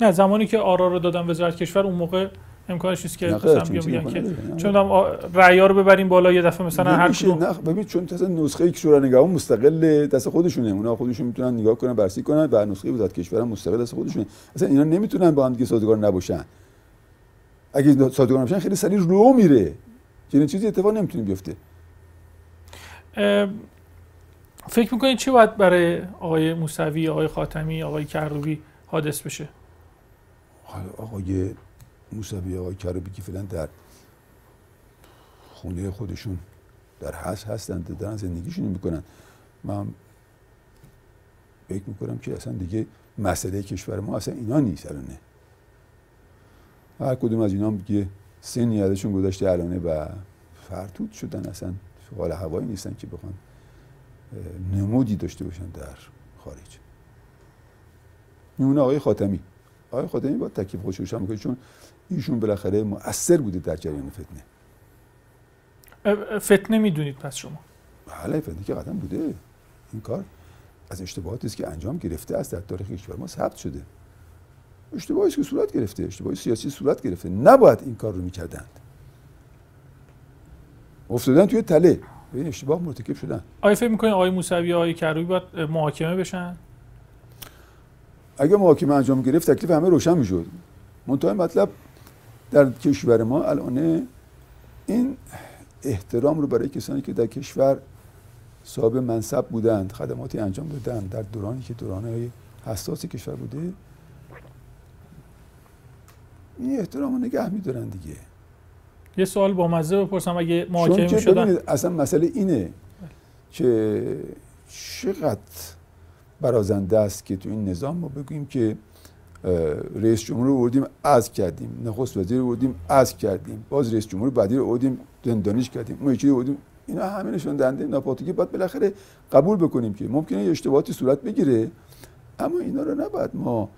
نه زمانی که آرا رو دادن وزارت کشور اون موقع امکانش نیست که مثلا بیان که چون رأی رو ببریم بالا یه دفعه مثلا هر کدوم. نه ببین چون مثلا نسخه یک شورای نگهبان مستقل دست خودشونه. اونا خودشون می‌تونن نگاه کنن بررسی کنن و نسخه وزارت کشور هم مستقل دست خودشونه. اصلا اینا نمی‌تونن با هم دیگه سازگار نباشن. اگه سازگار نباشن خیلی سریع رو میره. چنین چیزی اتفاق نمی‌تونه بیفته. فکر می‌کنید چی باید برای آقای موسوی آقای خاتمی آقای کروبی حادث بشه؟ آقای موسوی آقای کروبی که فعلا در خونه خودشون در حس هستند دارن زندگیشون می‌کنن. من فکر می‌کنم که اصلا دیگه مسئله کشور ما اصلا اینا نیست الانه هر کدوم از اینا دیگه سنی ازشون گذاشته الانه و فرتود شدن اصلا. حال هوایی نیستن که بخوان نمودی داشته باشن در خارج. میمونه آقای خاتمی. آقای خاتمی با تکلیف خودش روشن می‌کنه چون ایشون بالاخره مؤثر بوده در جریان فتنه. فتنه می‌دونید پس شما. بله فتنه که قدم بوده. این کار از اشتباهاتی است که انجام گرفته است در تاریخ کشور. ما ثبت شده. اشتباهی که صورت گرفته. اشتباهی سیاسی صورت گرفته. نباید این کار رو می‌کردند. افتادن توی تله. به این اشتباه مرتکب شدن. آیا فکر می‌کنید آقای موسوی آقای کروبی باید محاکمه بشن؟ اگه محاکمه انجام گرفت تکلیف همه روشن می‌شد. منتها مطلب در کشور ما الان این احترام رو برای کسانی که در کشور صاحب منصب بودند خدماتی انجام دادن در دورانی که دوران های حساس کشور بوده این احترام رو نگه میدارن دیگه. یه سوال با مزه بپرسم اگه محاکمه شدن اصلا مسئله اینه که چقدر برازنده است که تو این نظام ما بگوییم که رئیس جمهور رو بردیم از کردیم نخست وزیر رو بردیم از کردیم باز رئیس جمهور بعدی رو بردیم زندانیش کردیم ما یکی رو بردیم اینا همه نشون دهنده ناپاکتی باید بالاخره قبول بکنیم که ممکنه یه اشتباهاتی صورت بگیره اما اینا رو نباید ما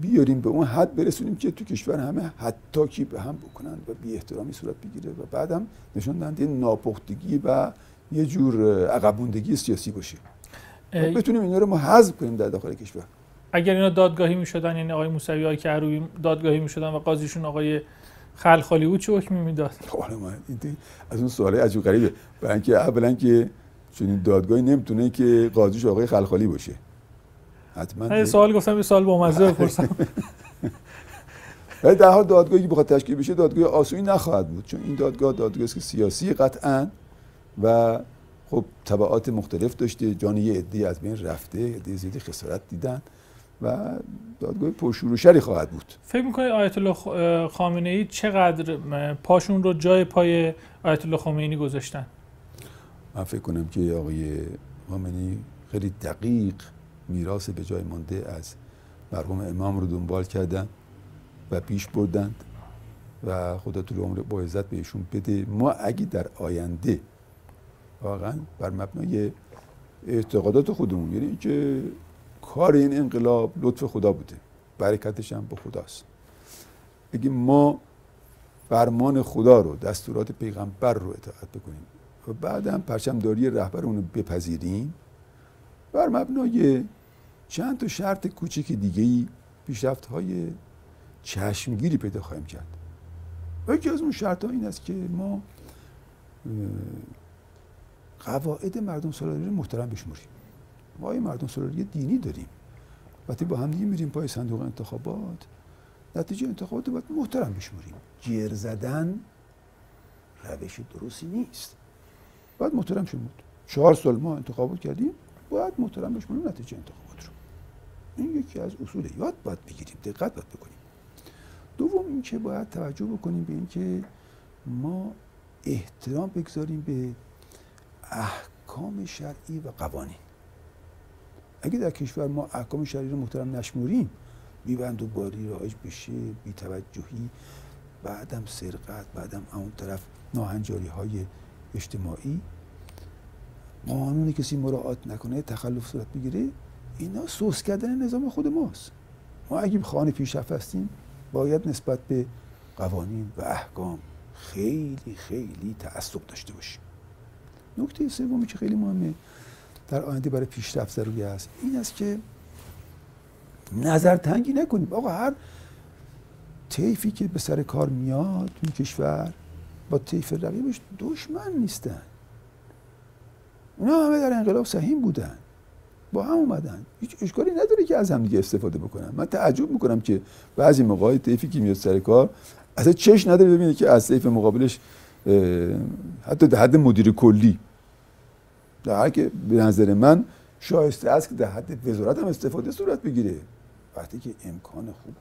بیاریم به اون حد برسونیم که تو کشور همه حتی کی به هم بکنن و بی احترامی صورت بگیره و بعدم نشون دهنده ناپختگی و یه جور عقبوندگی سیاسی باشه. بتونیم اینا رو ما حذف کنیم در داخل کشور. اگر اینا دادگاهی می‌شدن یعنی آقای موسوی های کروبی دادگاهی می‌شدن و قاضیشون آقای خلخالی بود چه حکمی می‌داد؟ از اون سوال عجیب غریبه. برای اینکه اولا که چنین دادگاهی نمی‌تونه که قاضیش آقای خلخالی باشه. حتما سوال گفتم یه سوال با مزه بپرسم. ولی در حال دادگاهی که بخواد تشکیل بشه دادگاه آسونی نخواهد بود چون این دادگاه دادگاهی است که سیاسی قطعا و خب تبعات مختلف داشته جان یه عده از بین رفته عده زیادی خسارت دیدن و دادگاه پرشور خواهد بود. فکر می‌کنید آیت الله خامنه ای چقدر پاشون رو جای پای آیت الله خمینی گذاشتن؟ من فکر کنم که آقای خامنه خیلی دقیق میراث به جای مانده از مرحوم امام رو دنبال کردن و پیش بردند و خدا طول عمر با عزت بهشون بده. ما اگه در آینده واقعا بر مبنای اعتقادات خودمون یعنی که کار این انقلاب لطف خدا بوده برکتش هم به خداست. اگه ما فرمان خدا رو دستورات پیغمبر رو اطاعت بکنیم و بعدم پرچمداری رهبر رو بپذیریم بر مبنای چند تا شرط کوچک دیگه ای پیشرفت های چشمگیری پیدا خواهیم کرد. و یکی از اون شرط ها این است که ما قواعد مردم سالاری رو محترم بشموریم ما یه مردم سالاری دینی داریم. وقتی با هم دیگه میریم پای صندوق انتخابات نتیجه انتخابات رو باید محترم بشموریم جیر زدن روش درستی نیست. باید محترم شمود چهار سال ما انتخابات کردیم باید محترم بشموریم نتیجه انتخابات رو. این یکی از اصول یاد باید بگیریم دقت باید بکنیم. دوم اینکه باید توجه بکنیم به اینکه ما احترام بگذاریم به احکام شرعی و قوانین. اگه در کشور ما احکام شرعی رو محترم نشموریم بیبند و باری رایج بشه بیتوجهی بعدم سرقت بعدم اون طرف ناهنجاری های اجتماعی قانون کسی مراعات نکنه تخلف صورت بگیره اینا سوس کردن نظام خود ماست. ما اگه خانه پیشرفت هستیم باید نسبت به قوانین و احکام خیلی خیلی تعصب داشته باشیم. نکته سومی که خیلی مهمه در آینده برای پیشرفت ضروری است این است که نظر تنگی نکنیم. آقا هر طیفی که به سر کار میاد این کشور با طیف رقیبش دشمن نیستن. اونا همه در انقلاب سهیم بودن. با هم اومدن. هیچ اشکالی نداره که از هم دیگه استفاده بکنن. من تعجب می‌کنم که بعضی موقع طیفی که میاد سر کار اصلا چش نداره ببینه که از طیف مقابلش حتی در حد مدیر کلی. در که به نظر من شایسته است که در حد وزارت هم استفاده صورت بگیره. وقتی که امکان خوب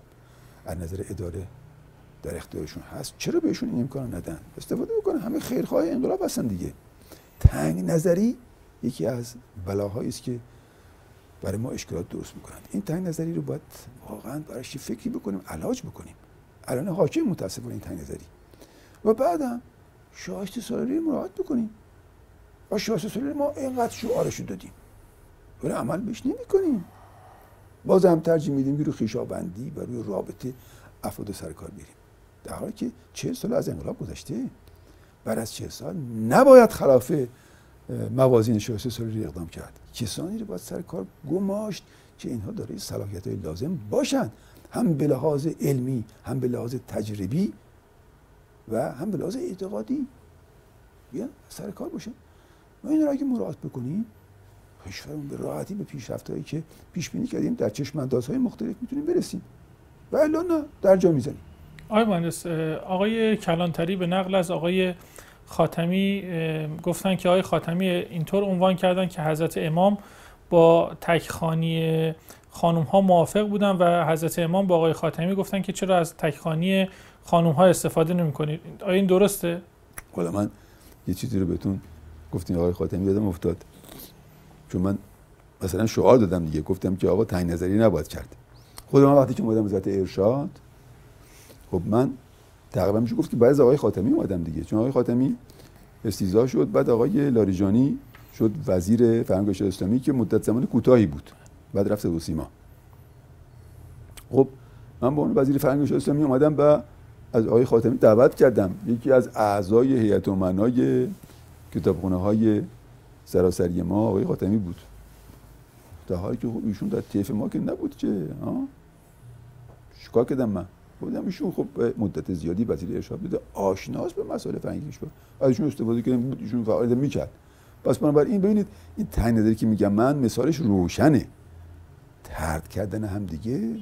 از نظر اداره در اختیارشون هست چرا بهشون این امکان ندن؟ استفاده بکنن. همه خیرخواه انقلاب هستن دیگه. تنگ نظری یکی از بلاهایی است که برای ما اشکالات درست می‌کنند. این تنگ نظری رو باید واقعا برایش فکری بکنیم علاج بکنیم. الان حاکم متاسفانه این تنگ نظری. و بعدم شایسته سالاری مراعات بکنیم. و شایسته سالاری ما اینقدر شعارشو دادیم. ولی عمل بهش نمی‌کنیم. باز هم ترجیح میدیم که رو خیشابندی و روی رابطه افراد سرکار بریم. در حالی که چه سال از انقلاب گذشته. بعد از چه سال نباید خلاف موازین شایسته سالاری اقدام کرد. کسانی رو باید سر کار گماشت که اینها داره صلاحیت های لازم باشند هم به لحاظ علمی هم به لحاظ تجربی و هم به لحاظ اعتقادی. بیان سر کار باشه و این را اگه مراعات بکنیم کشورمون به راحتی به پیشرفتهایی که پیش بینی کردیم در چشم های مختلف می‌تونیم برسیم. و الا نه در جا می‌زنیم آقای مهندس آقای کلانتری به نقل از آقای خاتمی گفتن که آقای خاتمی اینطور عنوان کردن که حضرت امام با تکخانی خانم ها موافق بودن و حضرت امام با آقای خاتمی گفتن که چرا از تکخانی خانم ها استفاده نمی کنید آیا این درسته؟ حالا من یه چیزی رو بهتون گفتیم آقای خاتمی یادم افتاد. چون من مثلا شعار دادم دیگه گفتم که آقا تنگ نظری نباید کرد. خود من وقتی که اومدم وزارت ارشاد خب من تقریبا میشه گفت که بعد آقای خاتمی اومدم دیگه. چون آقای خاتمی استیزا شد بعد آقای لاریجانی شد وزیر فرهنگ اسلامی که مدت زمان کوتاهی بود. بعد رفت به سیما خب من به عنوان وزیر فرهنگ اسلامی اومدم و از آقای خاتمی دعوت کردم. یکی از اعضای هیئت امنای کتابخونه های سراسری ما آقای خاتمی بود. در حالی که خب ایشون در طیف ما که نبود که ها؟ چیکار کردم من؟ بودم ایشون خب مدت زیادی وزیر ارشاد بوده. آشناس به مسائل فرهنگی کشور از ایشون استفاده کردیم بود ایشون فعالیت می‌کرد. پس بنابراین ببینید این تنگ نظری که میگم من مثالش روشنه. ترد کردن هم دیگه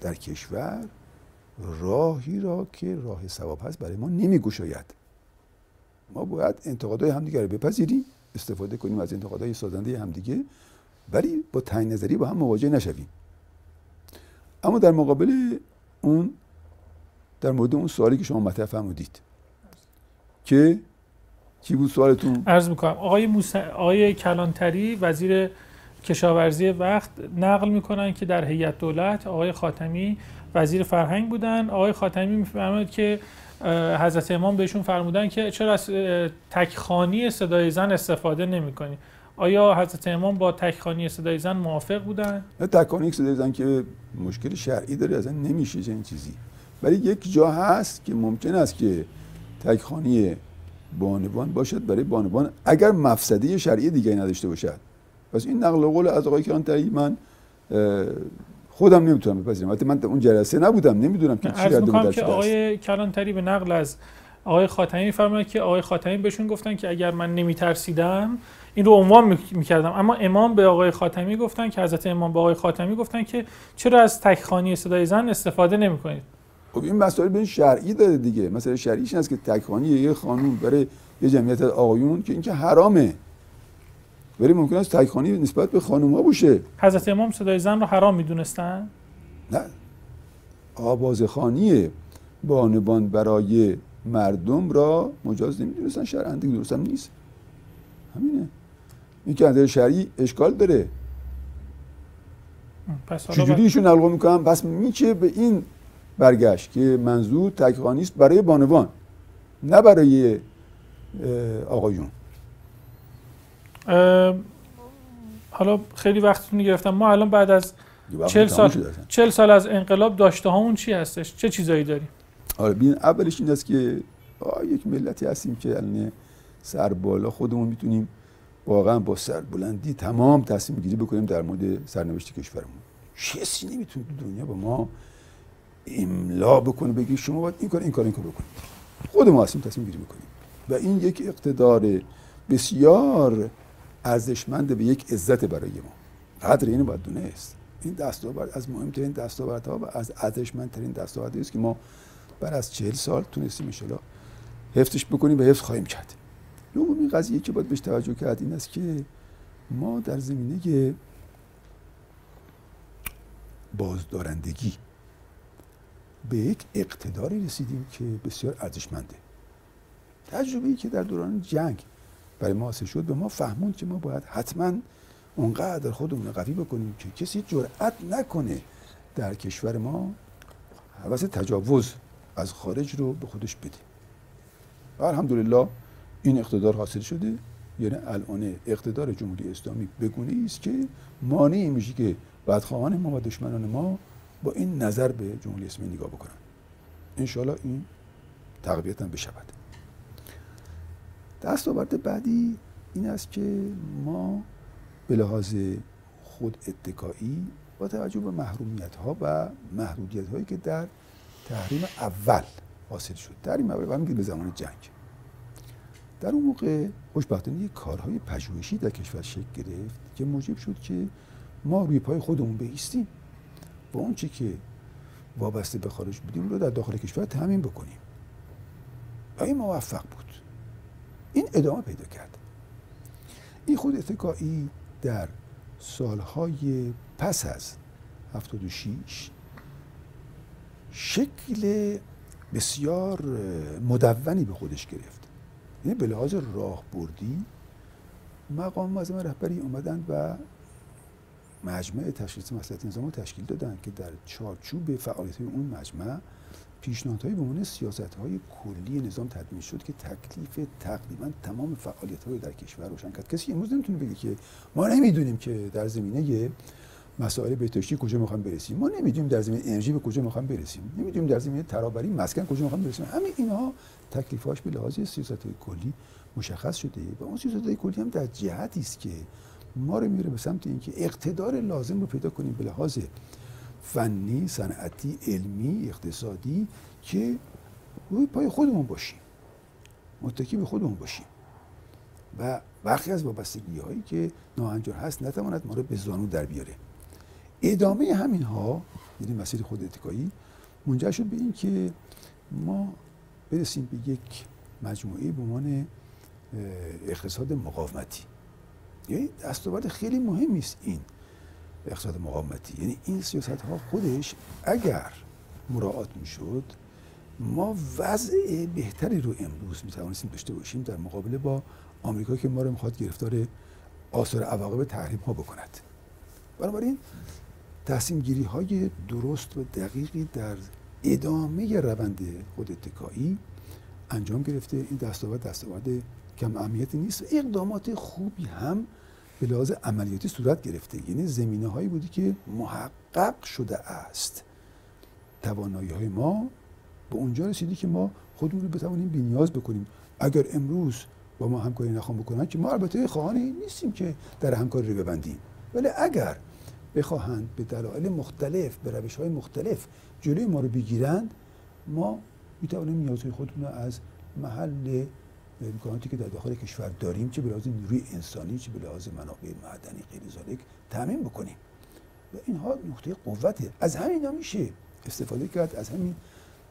در کشور راهی را که راه ثواب هست برای ما نمیگشاید. ما باید انتقادهای همدیگه رو بپذیریم استفاده کنیم از انتقادهای سازنده همدیگه ولی با تنگ نظری با هم مواجه نشویم. اما در مقابل اون در مورد اون سوالی که شما مطرح فرمودید. که چی بود سوالتون؟ عرض می‌کنم. آقای, موس... آقای کلانتری وزیر کشاورزی وقت نقل می‌کنن که در هیئت دولت آقای خاتمی وزیر فرهنگ بودن. آقای خاتمی میفرماید که حضرت امام بهشون فرمودن که چرا از تکخانی صدای زن استفاده نمی‌کنی. آیا حضرت امام با تکخانی صدای زن موافق بودن؟ نه تکخانی صدای زن که مشکل شرعی داره اصلا نمیشه این چیزی. ولی یک جا هست که ممکن است که تکخانی بانوان باشد. برای بانوان اگر مفسده شرعی دیگه نداشته باشد. پس این نقل قول از آقای کلانتری من خودم نمی‌تونم بپذیرم. البته من اون جلسه نبودم نمی‌دونم که چی رد که آقای کلانتری به نقل از آقای خاتمی میفرماید که آقای خاتمی بهشون گفتن که اگر من نمیترسیدم این رو عنوان می‌کردم. اما امام به آقای خاتمی گفتن که حضرت امام به آقای خاتمی گفتن که چرا از تکخانی صدای زن استفاده نمی‌کنید؟ خب این مسائل به شرعی داره دیگه. مثلا شرعیش هست که تکخانی یه خانوم برای یه جمعیت آقایون که اینکه حرامه. ولی ممکن است تکخانی نسبت به خانوم ها باشه. حضرت امام صدای زن رو حرام می‌دونستن؟ نه. آوازخانی بانبان برای مردم را مجاز نمی‌دونستن. شرعا دیگه درست هم نیست. همینه. این که از شرعی اشکال داره. چجوری ایشون نقل می‌کنم پس میشه به این برگشت که منظور تکخانی است برای بانوان نه برای آقایون حالا خیلی وقتتون گرفتم ما الان بعد از چل سال چل سال از انقلاب داشته هامون چی هستش؟ چه چیزایی داریم؟ آره ببین اولش این است که یک ملتی هستیم که الان سر بالا خودمون می‌تونیم واقعا با سر بلندی تمام تصمیم گیری بکنیم در مورد سرنوشت کشورمون. کسی نمی‌تونه دنیا با ما املا بکنه بگی شما باید این کار این کار این کار بکنید. خود ما هستیم تصمیم گیری بکنیم و این یک اقتدار بسیار ارزشمند به یک عزت برای ما. قدر اینو باید دونست این دستاورد از مهمترین دستاوردها و از ارزشمندترین دستاوردی است که ما بعد از چهل سال تونستیم ان حفظش بکنیم و حفظ خواهیم کرد. دومین قضیه که باید بهش توجه کرد این است که ما در زمینه بازدارندگی به یک اقتداری رسیدیم که بسیار ارزشمنده. تجربه ای که در دوران جنگ برای ما حاصل شد به ما فهموند که ما باید حتما اونقدر خودمون قوی بکنیم که کسی جرأت نکنه در کشور ما حوث تجاوز از خارج رو به خودش بده. الحمدلله این اقتدار حاصل شده یعنی الان اقتدار جمهوری اسلامی بگونه است که مانعی میشه که بدخواهان ما و دشمنان ما با این نظر به جمهوری اسلامی نگاه بکنن. انشالله این تقویت هم بشود. دستاورد بعدی این است که ما به لحاظ خود اتکایی با توجه به محرومیت ها و محدودیت هایی که در تحریم اول حاصل شد. تحریم اول به زمان جنگ. در اون موقع خوشبختانه یک کارهای پژوهشی در کشور شکل گرفت که موجب شد که ما روی پای خودمون بیستیم و اون چی که وابسته به خارج بودیم رو در داخل کشور تامین بکنیم. و این موفق بود. این ادامه پیدا کرد. این خود اتکایی در سالهای پس از 76 شکل بسیار مدونی به خودش گرفت. یعنی به لحاظ راهبردی مقام معظم رهبری اومدن و مجمع تشخیص مسئله نظام تشکیل دادن که در چارچوب فعالیت اون مجمع پیشنهادهای به عنوان سیاست های کلی نظام تدوین شد که تکلیف تقریبا تمام فعالیت های در کشور روشن کرد. کسی امروز نمی‌تونه بگه که ما نمی‌دونیم که در زمینه مسائل بهداشتی کجا می‌خوام برسیم؟ ما نمی‌دونیم در زمینه انرژی به کجا می‌خوام برسیم. نمی‌دونیم در زمینه ترابری مسکن کجا می‌خوام برسیم. همه اینها تکلیفاش به لحاظ سیاست های کلی مشخص شده. و اون سیاست کلی هم در جهتی است که ما رو میره به سمت اینکه اقتدار لازم رو پیدا کنیم به لحاظ فنی صنعتی علمی اقتصادی که روی پای خودمون باشیم. متکی به خودمون باشیم. و برخی از وابستگی هایی که ناهنجار هست نتواند ما رو به زانو در بیاره. ادامه همین ها یعنی مسیر خود اتکایی منجر شد به این که ما برسیم به یک مجموعه به عنوان اقتصاد مقاومتی. یعنی دستاورد خیلی مهمی است این اقتصاد مقاومتی. یعنی این سیاست ها خودش اگر مراعات می‌شد ما وضع بهتری رو امروز می توانستیم داشته باشیم در مقابله با آمریکا که ما رو می‌خواد گرفتار آثار عواقب تحریم ها بکند. بنابراین تصمیم گیری های درست و دقیقی در ادامه روند خود اتکایی انجام گرفته. این دستاورد دستاورد کم اهمیتی نیست. و اقدامات خوبی هم به لحاظ عملیاتی صورت گرفته. یعنی زمینه هایی بودی که محقق شده است. توانایی های ما به اونجا رسیدی که ما خودمون رو بتوانیم بینیاز بکنیم. اگر امروز با ما همکاری نخوام بکنن که ما البته خواهان نیستیم که در همکاری رو ببندیم. ولی اگر بخواهند به دلایل مختلف به روش های مختلف جلوی ما رو بگیرند ما می‌توانیم نیازهای خودمون رو از محل امکاناتی که در داخل کشور داریم چه به لحاظ نیروی انسانی چه به لحاظ منابع معدنی غیر ذالک تامین بکنیم. و اینها نقطه قوته از همین میشه استفاده کرد از همین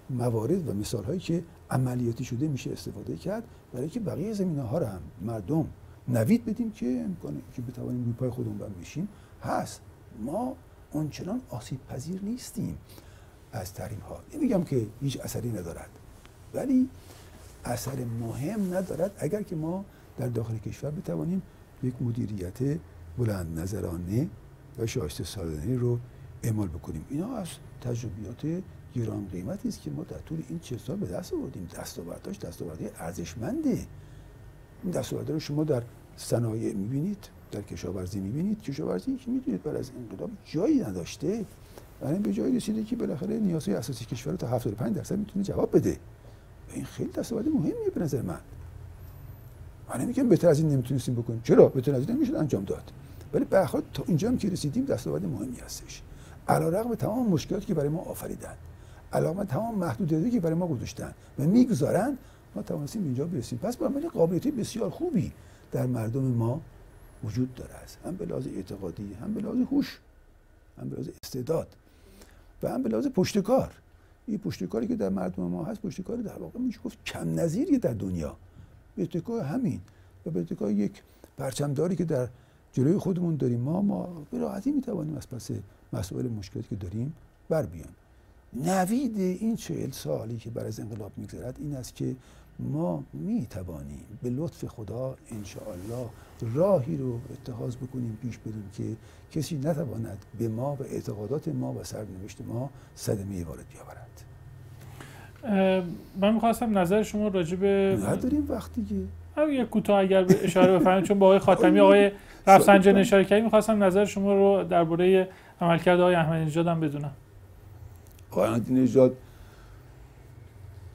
موارد و مثال هایی که عملیاتی شده میشه استفاده کرد برای که بقیه زمینه ها رو هم مردم نوید بدیم که امکانه که بتوانیم روی پای خودمون بشیم. هست. ما اونچنان آسیب پذیر نیستیم از تحریم ها. نمیگم که هیچ اثری ندارد ولی اثر مهم ندارد اگر که ما در داخل کشور بتوانیم یک مدیریت بلند نظرانه و شایسته سالانه رو اعمال بکنیم. اینا از تجربیات گران قیمتی است که ما در طول این چه سال به دست آوردیم. دستاوردهاش دستاوردهای ارزشمنده. این دستاوردها رو شما در صنایع می‌بینید. در کشاورزی می‌بینید. کشاورزی که می‌دونید بعد از انقلاب جایی نداشته برای به جایی رسیده که بالاخره نیازهای اساسی کشور تا 75 درصد می‌تونه جواب بده. این خیلی دستاورد مهمیه به نظر من. من نمیگم بهتر از این نمی‌تونستیم بکنیم. چرا؟ بهتر از این نمی‌شد انجام داد. ولی به تا اینجا هم که رسیدیم دستاورد مهمی هستش. علیرغم تمام مشکلاتی که برای ما آفریدن علاوه تمام محدودیتی که برای ما گذاشتن و می‌گذارن ما توانستیم اینجا برسیم. پس با عمل قابلیت بسیار خوبی در مردم ما وجود داره است هم به لحاظ اعتقادی هم به لحاظ هوش هم به لحاظ استعداد و هم به لحاظ پشتکار این پشتکاری که در مردم ما هست پشتکار در واقع میشه گفت کم نظیری در دنیا. به اتکای همین. و به اتکای یک پرچمداری که در جلوی خودمون داریم ما ما به راحتی می‌توانیم از پس مسائل مشکلاتی که داریم بر بیایم نوید این چهل سالی که بر از انقلاب میگذرد این است که ما می توانیم به لطف خدا الله راهی رو اتخاذ بکنیم پیش بریم که کسی نتواند به ما و اعتقادات ما و سرنوشت ما صدمه وارد بیاورد. من می‌خواستم نظر شما راجع به نداریم وقتی که یک کوتاه اگر اشاره بفرمایید چون با آقای خاتمی آقای رفسنجانی اشاره کردیم می‌خواستم نظر شما رو درباره عملکرد آقای احمدی نژاد هم بدونم. آقای احمدی نژاد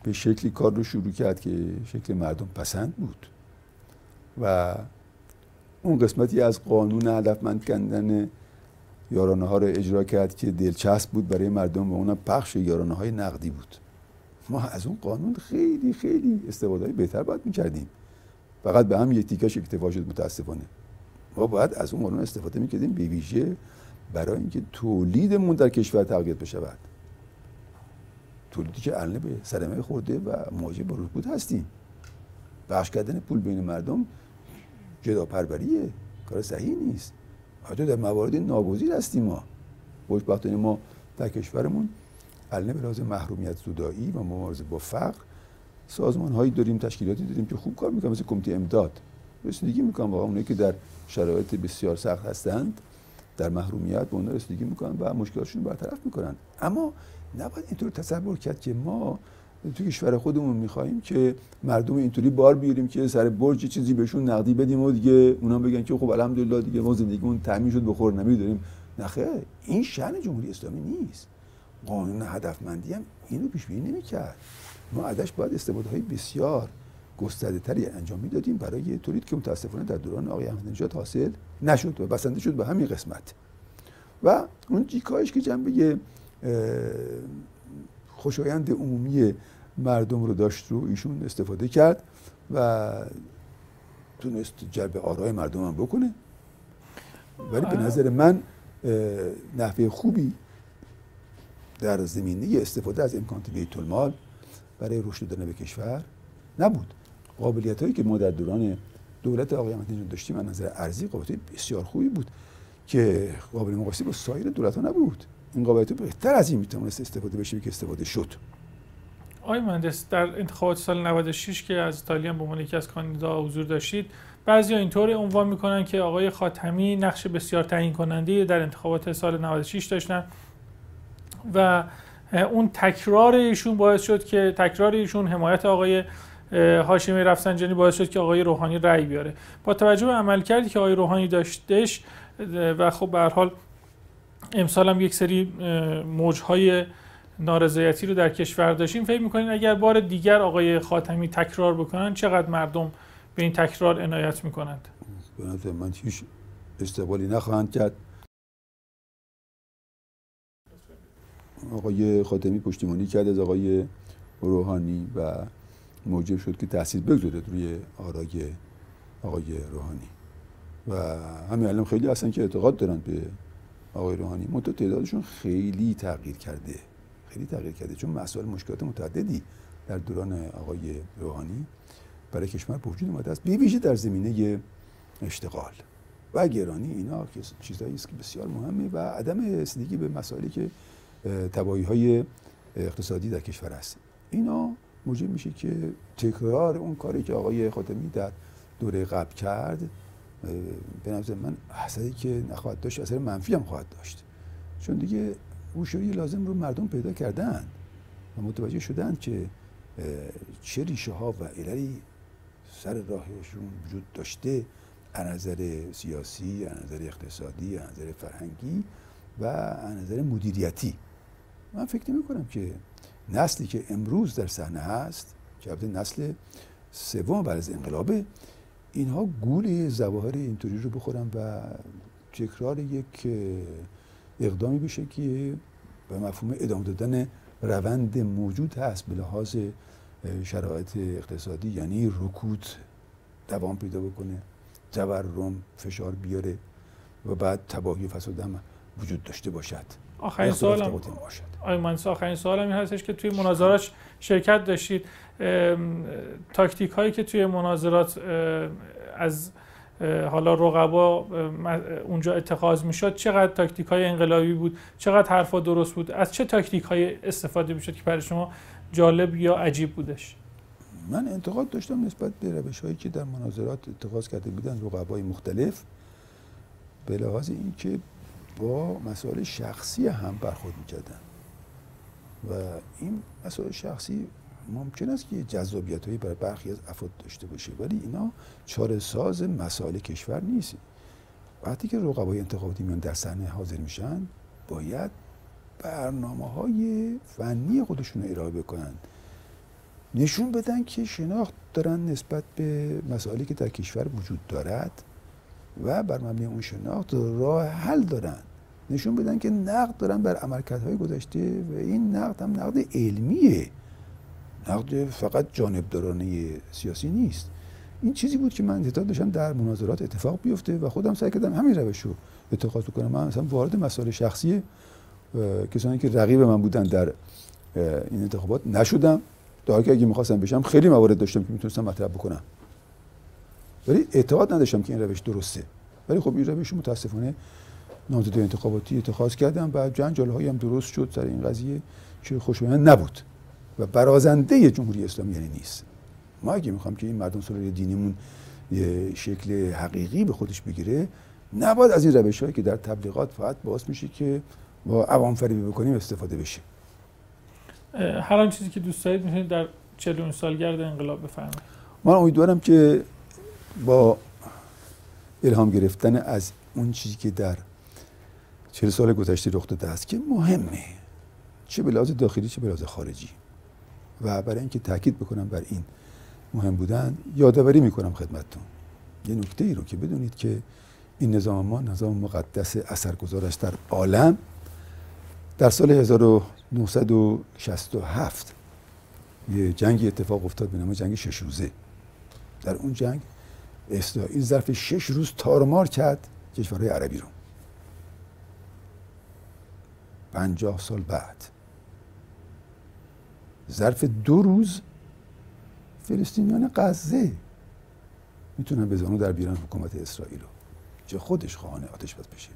به شکلی کار رو شروع کرد که شکل مردم پسند بود. و اون قسمتی از قانون هدفمند کندن یارانه ها رو اجرا کرد که دلچسب بود برای مردم و اونم پخش یارانه های نقدی بود. ما از اون قانون خیلی خیلی استفاده بهتر باید می‌کردیم. فقط به هم یک تیکش اکتفا شد متاسفانه. ما باید از اون قانون استفاده می‌کردیم به ویژه برای اینکه تولیدمون در کشور تقویت بشود. تولیدی که الان به صدمه خورده و مواجه با رکود هستیم. بخش کردن پول بین مردم جدا پروریه. کار صحیح نیست. حتی در موارد ناگزیر هستیم ما. خوشبختانه ما در کشورمون الان به لحاظ محرومیت زودایی و مبارزه با فقر سازمان هایی داریم تشکیلاتی داریم که خوب کار می‌کنن مثل کمیته امداد. رسیدگی می‌کنن واقعا اونایی که در شرایط بسیار سخت هستند در محرومیت به اونها رسیدگی می‌کنن و مشکلاتشون برطرف می‌کنن. اما نباید اینطور تصور کرد که ما تو کشور خودمون می‌خواهیم که مردم اینطوری بار بیاریم که سر برج چیزی بهشون نقدی بدیم و دیگه اونا بگن که خب الحمدلله دیگه ما زندگیمون تامین شد بخور نمی داریم. نخیر این شأن جمهوری اسلامی نیست. قانون هدفمندی هم اینو پیش بینی نمی‌کرد. ما ازش باید استفاده بسیار گسترده تری انجام می‌دادیم برای تولید که متاسفانه در دوران آقای احمدی حاصل نشد و بسنده شد به همین قسمت. و اون جیکایش که جنبه خوشایند عمومی مردم رو داشت رو ایشون استفاده کرد و تونست جلب آرای مردم هم بکنه. ولی به نظر من نحوه خوبی در زمینه استفاده از امکانات بیت المال برای رشد دادن به کشور نبود. قابلیت هایی که ما در دوران دولت آقای احمدی داشتیم از نظر ارزی قابلیت بسیار خوبی بود که قابل مقایسه با سایر دولت ها نبود. این قابلیت بهتر از این می‌تونست استفاده بشه که استفاده شد. آقای مهندس در انتخابات سال 96 که از ایتالیا به عنوان یکی از کاندیدا حضور داشتید بعضی اینطور عنوان می‌کنن که آقای خاتمی نقش بسیار تعیین کننده در انتخابات سال 96 داشتن و اون تکرار ایشون باعث شد که تکرار ایشون حمایت آقای هاشمی رفسنجانی باعث شد که آقای روحانی رأی بیاره. با توجه به عملکردی که آقای روحانی داشتش و خب به حال امسال هم یک سری موجهای نارضایتی رو در کشور داشتیم. فکر می‌کنین اگر بار دیگر آقای خاتمی تکرار بکنن چقدر مردم به این تکرار عنایت می‌کنند؟ من هیچ استقبالی نخواهند کرد. آقای خاتمی پشتیبانی کرد از آقای روحانی و موجب شد که تاثیر بگذاره روی آرای آقای روحانی. و همین الان خیلی هستن که اعتقاد دارن به آقای روحانی منتها تعدادشون خیلی تغییر کرده. خیلی تغییر کرده چون مسائل مشکلات متعددی در دوران آقای روحانی برای کشور به وجود اومده است به در زمینه اشتغال. و گرانی اینا که چیزایی است که بسیار مهمه و عدم رسیدگی به مسائلی که تبایی های اقتصادی در کشور است. اینا موجب میشه که تکرار اون کاری که آقای خاتمی در دوره قبل کرد به نظر من اثری که نخواهد داشت اثر منفی هم خواهد داشت. چون دیگه هوشیاری لازم رو مردم پیدا کردن و متوجه شدن که چه ریشه ها و عللی سر راهشون وجود داشته از نظر سیاسی، از نظر اقتصادی، از نظر فرهنگی و از نظر مدیریتی. من فکر نمی کنم که نسلی که امروز در صحنه هست که نسل سوم بعد از انقلابه اینها گول زواهر اینطوری رو بخورن و تکرار یک اقدامی بشه که به مفهوم ادامه دادن روند موجود هست به لحاظ شرایط اقتصادی یعنی رکود دوام پیدا بکنه تورم فشار بیاره و بعد تباهی و فساد وجود داشته باشد. آخرین سوالم آقای من آخرین سوالم این هستش که توی مناظرات شرکت داشتید. تاکتیک هایی که توی مناظرات از حالا رقبا اونجا اتخاذ می‌شد چقدر تاکتیک های انقلابی بود؟ چقدر حرفا درست بود؟ از چه تاکتیک های استفاده می‌شد که برای شما جالب یا عجیب بودش؟ من انتقاد داشتم نسبت به روش هایی که در مناظرات اتخاذ کرده بودن رقبای مختلف به لحاظ اینکه با مسائل شخصی هم برخورد می‌کردن. و این مسائل شخصی ممکن است که جذابیت هایی برای برخی از افراد داشته باشه ولی اینا چاره ساز مسائل کشور نیست. وقتی که رقبای انتخاباتی میان در صحنه حاضر میشن باید برنامه های فنی خودشون رو ارائه بکنن. نشون بدن که شناخت دارن نسبت به مسائلی که در کشور وجود دارد. و بر مبنای اون شناخت راه حل دارن نشون بدن که نقد دارن بر عملکردهای گذشته و این نقد هم نقد علمیه. نقد فقط جانبدارانه سیاسی نیست. این چیزی بود که من انتظار داشتم در مناظرات اتفاق بیفته و خودم سعی کردم همین روش رو اتخاذ کنم من مثلا وارد مسائل شخصی کسانی که رقیب من بودن در این انتخابات نشدم. در که اگه می‌خواستم بشم خیلی موارد داشتم که می‌تونستم مطرح بکنم. ولی اعتقاد نداشتم که این روش درسته. ولی خب این روش متاسفانه نامزدهای انتخاباتی اتخاذ کردم و جنجال هم درست شد سر این قضیه که خوشبینانه نبود و برازنده جمهوری اسلامی یعنی نیست. ما اگه می‌خوام که این مردم سالاری دینیمون یه شکل حقیقی به خودش بگیره نباید از این روش هایی که در تبلیغات فقط باعث میشه که با عوام فریبی بکنیم استفاده بشه. هر آن چیزی که دوست دارید می‌تونید در 40 سالگرد انقلاب بفرمایید. من امیدوارم که با الهام گرفتن از اون چیزی که در چهل سال گذشته رخ داده است که مهمه. چه به لحاظ داخلی چه به لحاظ خارجی. و برای اینکه تاکید بکنم بر این مهم بودن یادآوری می‌کنم خدمتتون. یه نکته ای رو که بدونید که این نظام ما نظام مقدس اثرگذار است در عالم در سال 1967 یه جنگی اتفاق افتاد به نام جنگ شش روزه. در اون جنگ اسرائیل. ظرف شش روز تارمار کرد کشورهای عربی رو. پنجاه سال بعد. ظرف دو روز فلسطینیان غزه می‌تونن بزنو در بیران حکومت اسرائیل رو. چه خودش خواهانه آتش بس بشه.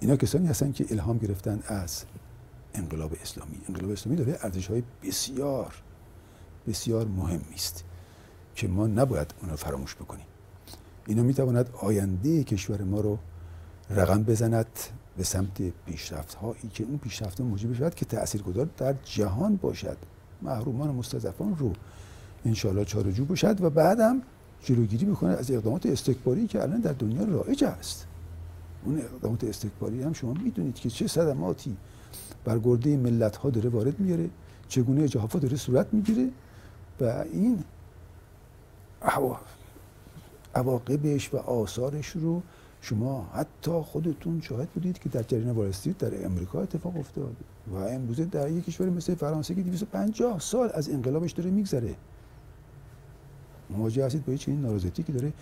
اینا کسانی هستن که الهام گرفتن از انقلاب اسلامی. انقلاب اسلامی داره ارزش های بسیار بسیار مهمی است که ما نباید اون رو فراموش بکنیم. اینا می‌تواند آینده کشور ما رو رقم بزند به سمت پیشرفت هایی که اون پیشرفت موجب شود که تاثیرگذار در جهان باشد. محرومان و مستضعفان رو انشالله چارجو باشد و بعدم جلوگیری بکنه از اقدامات استکباری که الان در دنیا رایج است. اون اقدامات استکباری هم شما می‌دونید که چه صدماتی بر گرده ملت ها داره وارد میاره چگونه اجحافا داره صورت می‌گیره و این عواقبش و آثارش رو شما حتی خودتون شاهد بودید که در جریان وال در امریکا اتفاق افتاد و امروزه در یک کشور مثل فرانسه که 250 سال از انقلابش داره میگذره. مواجه هستید با یه چنین نارضایتی که داره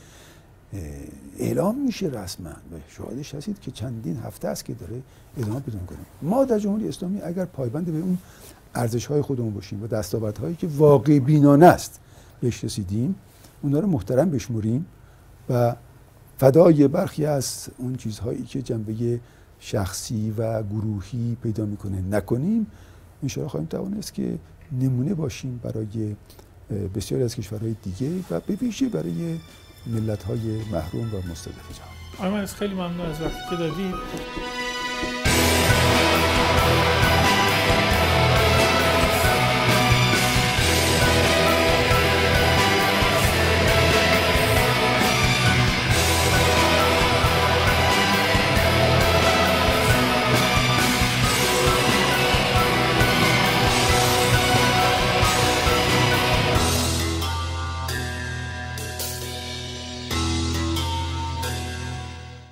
اعلام میشه رسما و شاهدش هستید که چندین هفته است که داره ادامه پیدا کنه ما در جمهوری اسلامی اگر پایبند به اون ارزش های خودمون باشیم و دستاورد هایی که واقع بینانه است بهش رسیدیم اونا رو محترم بشمریم. و فدای برخی از اون چیزهایی که جنبه شخصی و گروهی پیدا می‌کنه نکنیم انشاءالله خواهیم توانست که نمونه باشیم برای بسیاری از کشورهای دیگه و به برای ملت های محروم و مستضعف جهان. آقای خیلی ممنون از وقتی که دادید